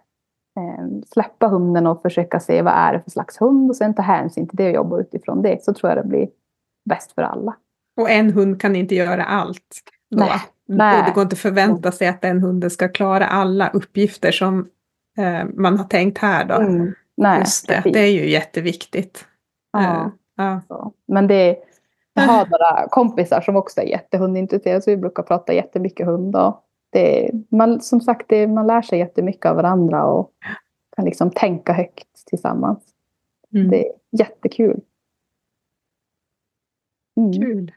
Speaker 2: Eh, släppa hunden och försöka se vad är det för slags hund och sen ta hänsyn till det och jobba utifrån det. Så tror jag det blir bäst för alla.
Speaker 1: Och en hund kan inte göra allt. Då. Nej. Nej. Det går inte att förvänta sig att den hunden ska klara alla uppgifter som eh, man har tänkt här. Då. Mm. Nej, Just det. det är ju jätteviktigt.
Speaker 2: Ja. Uh, ja. Men det, jag har några kompisar som också är jättehundintresserade så vi brukar prata jättemycket hund. Och det, man, som sagt, det, man lär sig jättemycket av varandra och kan liksom tänka högt tillsammans. Mm. Det är jättekul.
Speaker 1: Mm. Kul.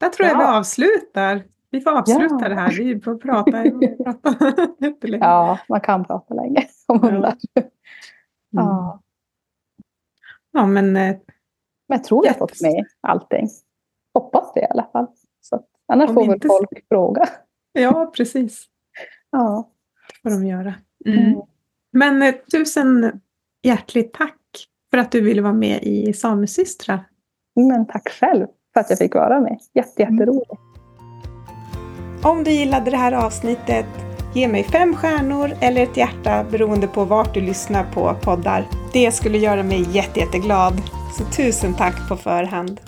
Speaker 1: Där tror jag vi avslutar. Vi får avsluta ja. det här. Vi får prata, prata
Speaker 2: jättelänge. Ja, man kan prata länge om hundar. Ja.
Speaker 1: ja. ja, men... Eh,
Speaker 2: men jag tror vi har fått med allting. Hoppas det i alla fall. Så annars får väl folk fråga.
Speaker 1: Ja, precis. Ja. Det får de göra. Mm. Mm. Men eh, tusen hjärtligt tack för att du ville vara med i Samesystrar.
Speaker 2: Men tack själv för att jag fick vara med. Jätte, mm. jätteroligt.
Speaker 1: Om du gillade det här avsnittet, ge mig fem stjärnor eller ett hjärta beroende på vart du lyssnar på poddar. Det skulle göra mig jätte, jätteglad. Så tusen tack på förhand.